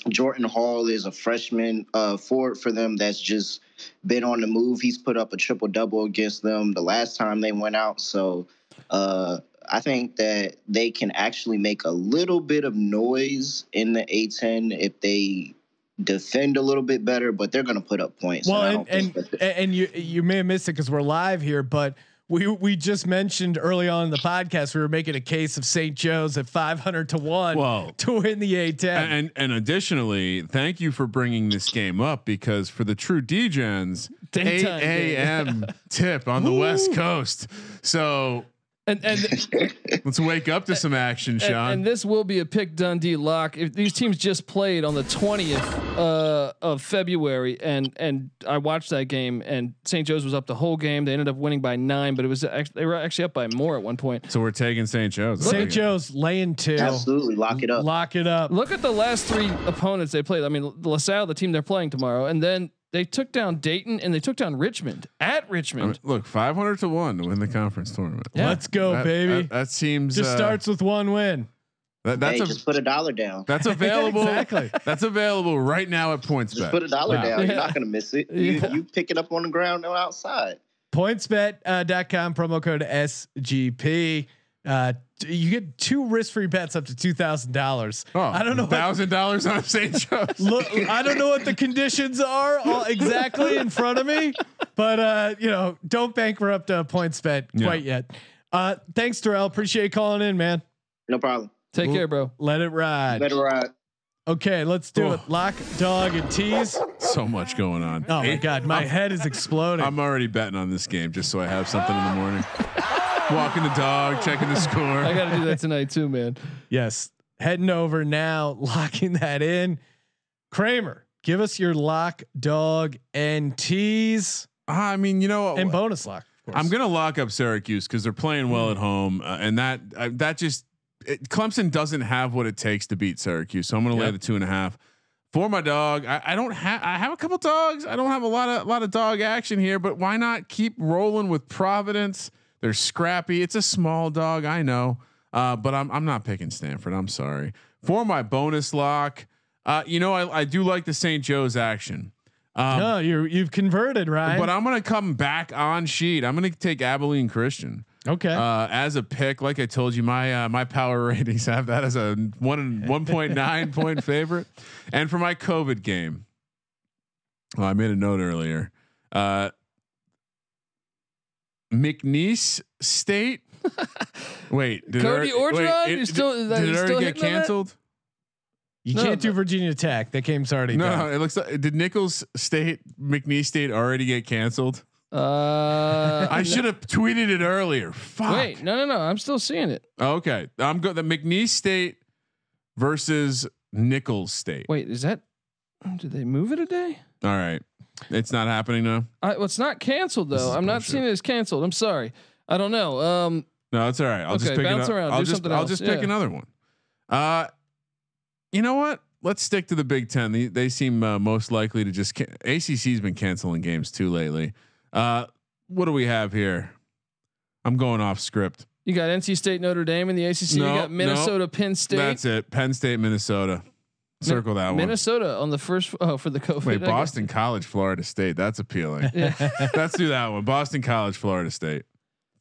Jordan Hall is a freshman uh, forward for them that's just been on the move. He's put up a triple double against them the last time they went out. So uh, I think that they can actually make a little bit of noise in the A10 if they defend a little bit better, but they're going to put up points. Well, I and and, and you you may have missed it because we're live here, but we we just mentioned early on in the podcast we were making a case of St. Joe's at five hundred to one Whoa. to win the A10. And and additionally, thank you for bringing this game up because for the true DGens, eight a.m. tip on the West Coast. So and and <laughs> let's wake up to some action, Sean. and this will be a pick Dundee lock. If these teams just played on the twentieth uh, of February, and and I watched that game, and St. Joe's was up the whole game. They ended up winning by nine, but it was actually, they were actually up by more at one point. so we're taking St. Joe's. St. Joe's laying two. absolutely lock it up. Lock it up. Look at the last three opponents they played. I mean, LaSalle, the team they're playing tomorrow, and then they took down Dayton and they took down Richmond at I Richmond. mean, look, five hundred to one to win the conference tournament. Let's go, That- baby. That, that seems just uh, starts with one win. That, that's hey, a, just put a dollar down. that's <laughs> available. Exactly. That's available right now at points Just bet. put a dollar Wow. down. Yeah. You're not going to miss it. You, Yeah. you pick it up on the ground or outside. Pointsbet.com promo code SGP. Uh, t- you get two risk-free bets up to two thousand dollars. Oh, I don't know. what- thousand dollars on St. Joe's. <laughs> Look, I don't know what the conditions are all exactly in front of me, but uh, you know, don't bankrupt uh, PointsBet Yeah. quite yet. Uh, thanks, Terrell. Appreciate you calling in, man. No problem. Take Well- care, bro. Let it ride. Better ride. Okay, let's do Oh. it. Lock, dog, and tease. so much going on. Oh my god, my head is exploding. I'm already betting on this game just so I have something in the morning. <laughs> Walking the dog, checking the score. <laughs> I got to do that tonight too, man. yes, heading over now, <laughs> locking that in. Kramer, give us your lock, dog, and tease, I mean, you know, and bonus lock. I'm gonna lock up Syracuse because they're playing well at home, uh, and that uh, that just it, Clemson doesn't have what it takes to beat Syracuse. So I'm gonna lay the two and a half for my dog. I, I don't have I have a couple dogs. I don't have a lot of a lot of dog action here, but why not keep rolling with Providence? They're scrappy. It's a small dog, I know, uh, but I'm I'm not picking Stanford. I'm sorry for my bonus lock. Uh, you know, I, I do like the St. Joe's action. Um, no, you're you've converted, right? but I'm gonna come back on sheet. I'm gonna take Abilene Christian okay. uh, as a pick. Like I told you, my uh, my power <laughs> ratings have that as a one one point nine <laughs> point favorite. And for my COVID game, well, I made a note earlier. Uh, McNeese State. <laughs> Wait, did Cody it already- Orgeron? it- You still- did, did it already get hitting on that? canceled? you no, can't do. Virginia Tech. That game's already No, done. no, it looks like did Nicholls State McNeese State already get canceled? Uh, I should have tweeted it earlier. Fuck. Wait, no, no, no. I'm still seeing it. Okay, I'm good. The McNeese State versus Nicholls State. Wait, is that? Did they move it a day? All right, it's not happening now. I, well, it's not canceled though. I'm not seeing it as canceled. I'm sorry. I don't know. Um, No, it's all right. I'll just pick bounce around, I'll do just something I'll else. just pick Yeah. another one. Uh, you know what? Let's stick to the Big Ten. They, they seem uh, most likely to just. ACC's been canceling games too lately. Uh, what do we have here? I'm going off script. you got NC State, Notre Dame in the ACC. No, you got no. Minnesota, Penn State. That's it. Penn State, Minnesota. Circle that one. Minnesota on the first. Oh, for the COVID. Wait, Boston College, Florida State. That's appealing. Yeah. <laughs> <laughs> Let's do that one. Boston College, Florida State.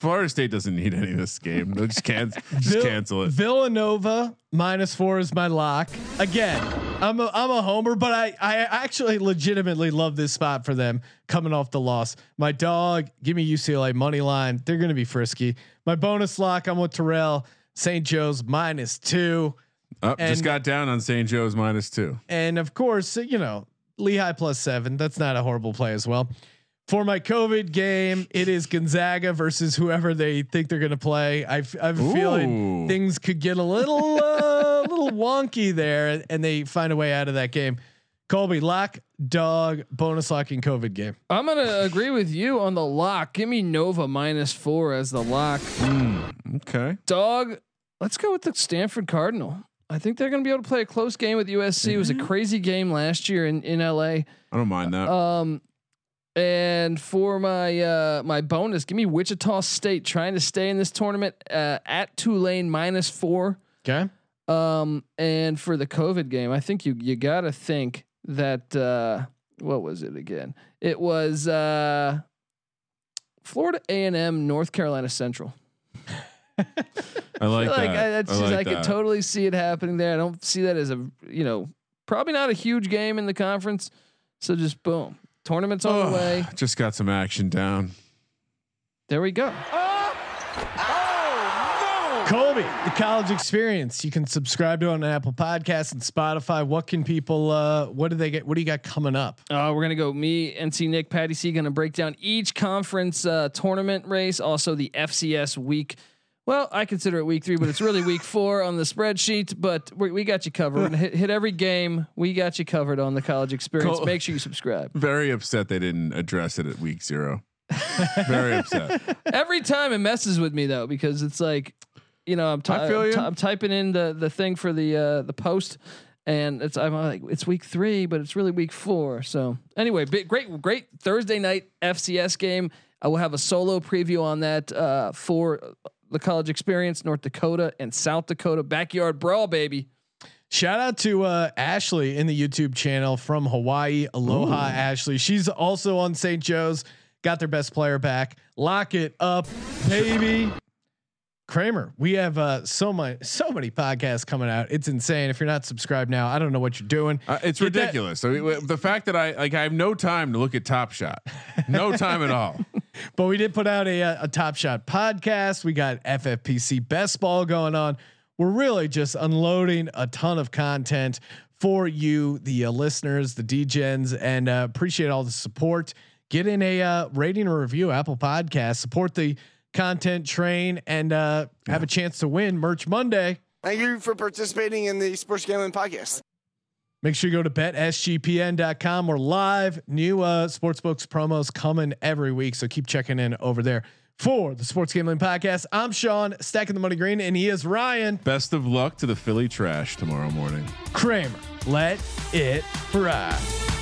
Florida State doesn't need any of this game. They'll just can just <laughs> Vil- cancel it. Villanova minus four is my lock. Again, I'm a, I'm a homer, but I I actually legitimately love this spot for them coming off the loss. My dog, give me UCLA money line. They're going to be frisky. My bonus lock, I'm with Terrell. St. Joe's minus two, Oh, just got down on St. Joe's minus two. and of course, you know Lehigh plus seven. That's not a horrible play as well. For my COVID game, it is Gonzaga versus whoever they think they're going to play. I, f- I have a feeling things could get a little uh, little wonky there, and they find a way out of that game. Colby, lock, dog, bonus locking COVID game. I'm gonna agree with you on the lock. Give me Nova minus four as the lock. Okay. Dog. Let's go with the Stanford Cardinal. I think they're gonna be able to play a close game with USC. It was a crazy game last year in in LA. I don't mind that. Um, and for my uh my bonus, give me Wichita State trying to stay in this tournament uh, at Tulane minus four. Okay. Um, and for the COVID game, I think you you gotta think that uh, what was it again? It was uh, Florida A and M, North Carolina Central. I like like that. I, that's I just like I could that. totally see it happening there. I don't see that as a you know probably not a huge game in the conference. So just boom, tournament's on the way. Just got some action down. There we go. Colby, the college experience. You can subscribe to it on Apple Podcasts and Spotify. What can people? Uh, what do they get? What do you got coming up? Uh, we're gonna go. Me, NC Nick, Patty C, gonna break down each conference uh, tournament race. Also the FCS week. Well, I consider it week three, but it's really week <laughs> four on the spreadsheet. But we, we got you covered. <laughs> hit, hit every game. We got you covered on the college experience. Cool. Make sure you subscribe. Very upset they didn't address it at week zero. <laughs> Very upset. every time it messes with me though because it's like, you know, I'm, I feel I'm, ty- I'm typing in the the thing for the uh, the post. And it's I'm like it's week three, but it's really week four. So anyway, big, great great Thursday night FCS game. I will have a solo preview on that uh, for the college experience, North Dakota and South Dakota backyard brawl, baby. Shout out to uh, Ashley in the YouTube channel from Hawaii. Aloha, Ashley. She's also on St. Joe's. Got their best player back. Lock it up, baby. Kramer, we have uh, so many so many podcasts coming out. It's insane. If you're not subscribed now, I don't know what you're doing. Uh, it's Get that- ridiculous. So the fact that I like I have no time to look at Top Shot, no time at all. <laughs> But we did put out a, a Top Shot podcast. We got FFPC best ball going on. We're really just unloading a ton of content for you, the uh, listeners, the DGens, and uh, appreciate all the support. Get in a uh, rating or review, Apple Podcast. Support the content train and uh, have a chance to win merch Monday. Thank you for participating in the Sports Gambling Podcast. Make sure you go to betsgpn.com. We're live. New uh, sportsbooks promos coming every week. So keep checking in over there. For the Sports Gambling Podcast, I'm Sean, stacking the money green, and he is Ryan Best of luck to the Philly Trash tomorrow morning. Kramer. Let it ride.